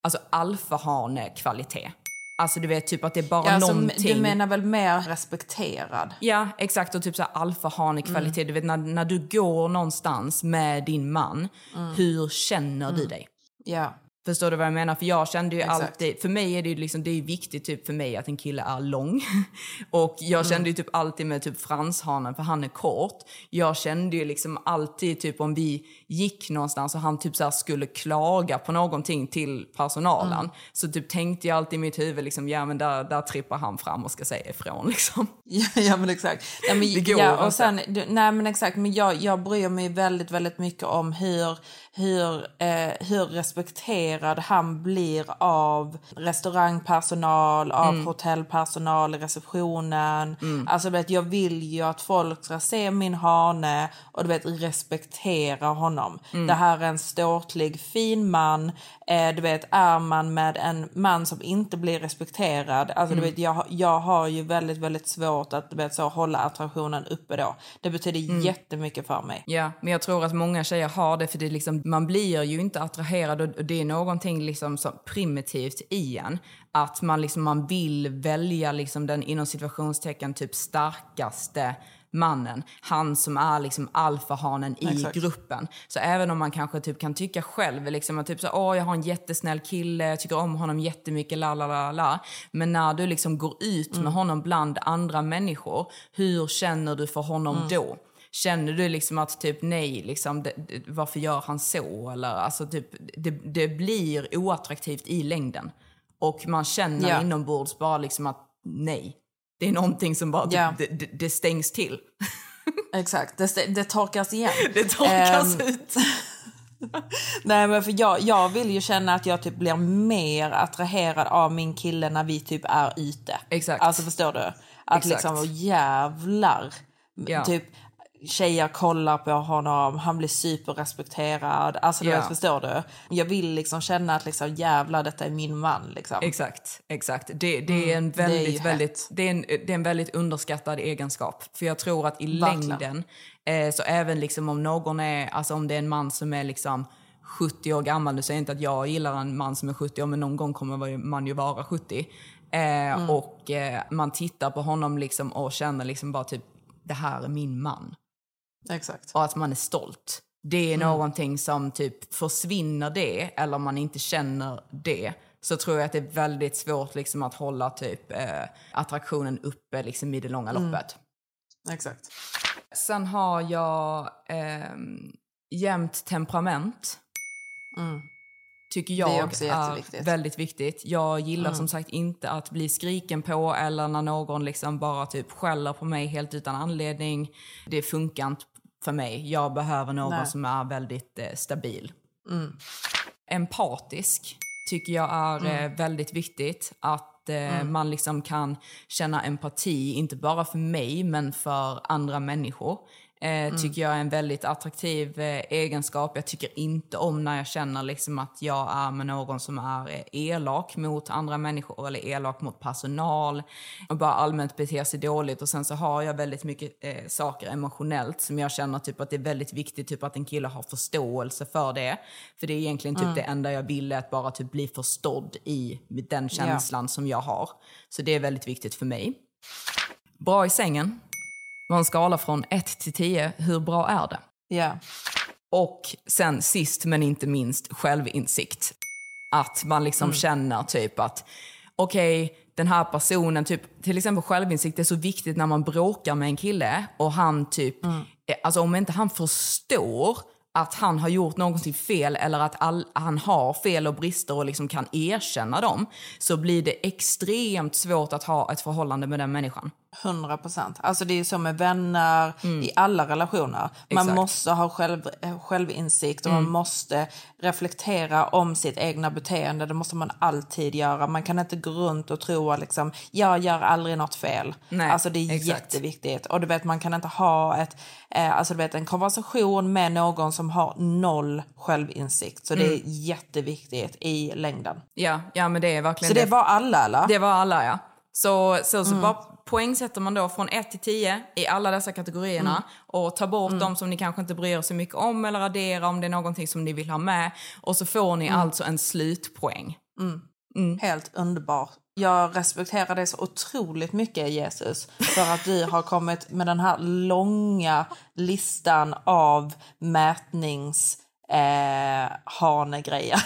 alltså alfahane-kvalitet. Alltså du vet typ att det är bara Ja, alltså, någonting. Du menar väl mer respekterad? Ja, exakt. Och typ så alfahane-kvalitet. Du vet när, när du går någonstans med din man, hur känner du dig? Ja. Förstår du vad jag menar? För jag kände ju Exakt. alltid, för mig är det ju liksom, det är viktigt typ för mig att en kille är lång. Och jag kände ju typ alltid med typ franshanen, för han är kort. Jag kände ju liksom alltid typ om vi gick någonstans och han typ så här skulle klaga på någonting till personalen. Så typ tänkte jag alltid i mitt huvud liksom, ja men där, där trippar han fram och ska säga ifrån liksom. Ja, ja men exakt. Nej, men, Det går ja, och sen, du, nej men exakt, men jag, jag bryr mig väldigt, väldigt mycket om hur, hur, eh, hur respekterad han blir av restaurangpersonal, av Mm. hotellpersonal i receptionen. Alltså du vet, jag vill ju att folk ska se min hane och du vet respektera honom. Mm. Det här är en ståtlig, fin man. Eh, du vet, är man med en man som inte blir respekterad, alltså Mm. du vet, jag, jag har ju väldigt, väldigt svårt att du vet, så, hålla attraktionen uppe då. Det betyder Mm. jättemycket för mig. Ja, men jag tror att många tjejer har det för det är liksom, man blir ju inte attraherad och det är någonting liksom så primitivt i en. Att man, liksom, man vill välja liksom den inom situationstecken typ starkaste mannen. Han som är liksom alfahanen i Exakt. gruppen. Så även om man kanske typ kan tycka själv liksom att typ så, åh jag har en jättesnäll kille, jag tycker om honom jättemycket, la la la la. Men när du liksom går ut med honom bland andra människor, hur känner du för honom då? Känner du liksom att typ nej, liksom, det, det, varför gör han så? Eller alltså typ, det, det blir oattraktivt i längden. Och man känner Ja. inombords bara liksom att nej. Det är någonting som bara, typ, Ja. det, stängs till. Exakt, det, det torkas igen. Det torkas Ehm, ut. Nej men för jag, jag vill ju känna att jag typ blir mer attraherad av min kille när vi typ är ute. Exakt. Alltså förstår du? Att Exakt. liksom, jävlar. Ja. Typ tjejer kollar på honom, han blir superrespekterad. Alltså du vet, förstår du? Jag vill liksom känna att liksom jävlar detta är min man liksom. Exakt, exakt. Det, det är en Mm, det är ju väldigt, det är en, det är en väldigt underskattad egenskap. För jag tror att i Verkligen. längden, eh, så även liksom om någon är, alltså om det är en man som är liksom 70 år gammal, nu säger jag inte att jag gillar en man som är 70 år, men någon gång kommer man ju vara 70. Eh, Och eh, man tittar på honom liksom och känner liksom bara typ, det här är min man. Exakt. Och att man är stolt. Det är någonting som typ försvinner det, eller man inte känner det, så tror jag att det är väldigt svårt liksom att hålla typ eh, attraktionen uppe liksom i det långa loppet. Exakt. Sen har jag ehm, jämnt temperament. Tycker jag är är väldigt viktigt. Jag gillar som sagt inte att bli skriken på eller när någon liksom bara typ skäller på mig helt utan anledning. Det funkar inte för mig. Jag behöver någon Nej. som är väldigt eh, stabil. Empatisk tycker jag är eh, väldigt viktigt. Att eh, man liksom kan känna empati, inte bara för mig, men för andra människor. Eh, Tycker jag är en väldigt attraktiv eh, egenskap. Jag tycker inte om när jag känner liksom att jag är med någon som är eh, elak mot andra människor eller elak mot personal och bara allmänt beter sig dåligt. Och sen så har jag väldigt mycket eh, saker emotionellt som jag känner typ att det är väldigt viktigt typ att en kille har förståelse för det. För det är egentligen typ det enda jag vill är att bara typ bli förstådd i den känslan som jag har. Så det är väldigt viktigt för mig. Bra i sängen. På en skala från 1 till 10, hur bra är det? Ja. Och sen sist men inte minst självinsikt. Att man liksom känner typ att okej, den här personen, typ, till exempel självinsikt är så viktigt när man bråkar med en kille och han typ, eh, alltså om inte han förstår att han har gjort någonting fel eller att all, han har fel och brister och liksom kan erkänna dem så blir det extremt svårt att ha ett förhållande med den människan. 100 procent. Alltså det är så med vänner i alla relationer. Man Mm. Exakt. måste ha själv, självinsikt och man måste reflektera om sitt egna beteende. Det måste man alltid göra. Man kan inte gå runt och tro att liksom, jag gör aldrig något fel. Nej, alltså det är exakt. jätteviktigt. Och du vet, man kan inte ha ett, eh, alltså du vet, en konversation med någon som har noll självinsikt. Så det är jätteviktigt i längden. Ja, ja men det är verkligen Så det var alla eller? Det var alla ja. Så, så, så bara poängsätter man då från 1 till 10 i alla dessa kategorierna och tar bort de som ni kanske inte bryr er så mycket om eller addera om det är någonting som ni vill ha med. Och så får ni alltså en slutpoäng. Helt underbar. Jag respekterar dig så otroligt mycket, Jesus, för att du har kommit med den här långa listan av mätnings eh, hanegrejer.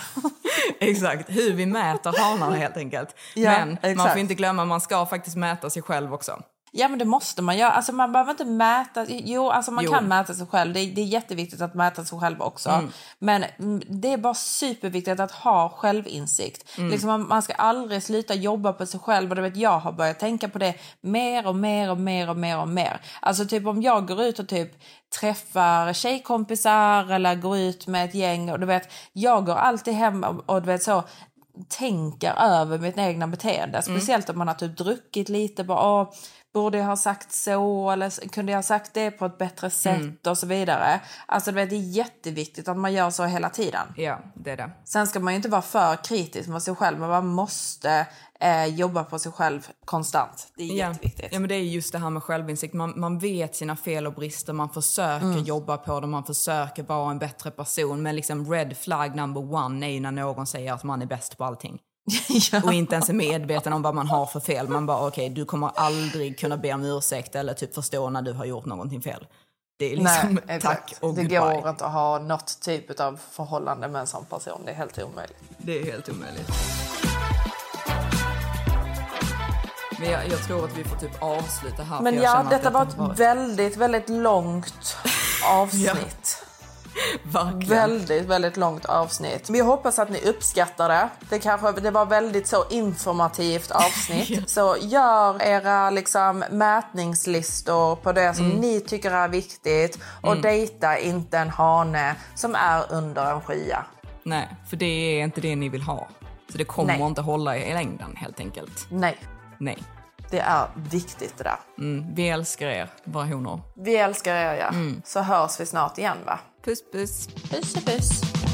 Exakt, hur vi mäter hanarna helt enkelt. Ja, Men man exakt. får inte glömma, man ska faktiskt mäta sig själv också. Ja men det måste man göra. Alltså man behöver inte mäta. Jo, alltså man Jo. kan mäta sig själv. Det är, det är jätteviktigt att mäta sig själv också. Men mm, det är bara superviktigt att ha självinsikt. Liksom man, man ska aldrig sluta jobba på sig själv. Och du vet, jag har börjat tänka på det mer och mer och mer och mer och mer. Alltså typ om jag går ut och typ träffar tjejkompisar eller går ut med ett gäng och du vet, jag går alltid hem och, och du vet så tänker över mitt egna beteende. Speciellt om man har typ druckit lite. Bara, Åh, borde jag ha sagt så? Eller kunde jag ha sagt det på ett bättre sätt? Och så vidare. Alltså du vet, det är jätteviktigt att man gör så hela tiden. Ja, det är det. Sen ska man ju inte vara för kritisk mot sig själv. Men man måste eh, jobba på sig själv konstant. Det är jätteviktigt. Ja, men det är just det här med självinsikt. Man, man vet sina fel och brister, man försöker Mm. jobba på dem, man försöker vara en bättre person. Men liksom red flag number one är ju när någon säger att man är bäst på allting. Och inte ens är medveten om vad man har för fel. Man bara okej, du kommer aldrig kunna be om ursäkt eller typ förstå när du har gjort någonting fel. Det är liksom Nej, tack och det goodbye. går inte att ha något typ av förhållande med en sån person. Det är helt omöjligt. Det är helt omöjligt. Men jag, jag tror att vi får typ avsluta här. Men ja, detta var ett varit- väldigt, väldigt långt avsnitt. Verkligen. Väldigt, väldigt långt avsnitt. Men jag hoppas att ni uppskattar det. Det, kanske, det var väldigt så informativt avsnitt. Så gör era liksom, mätningslistor på det som ni tycker är viktigt. Och dejta inte en hane som är under en skya. Nej, för det är inte det ni vill ha. Så det kommer Nej. inte hålla i längden helt enkelt. Nej, Nej. det är viktigt det där. Mm, vi älskar er, våra honor. Vi älskar er ja. Så hörs vi snart igen va? Puss puss. Puss och puss.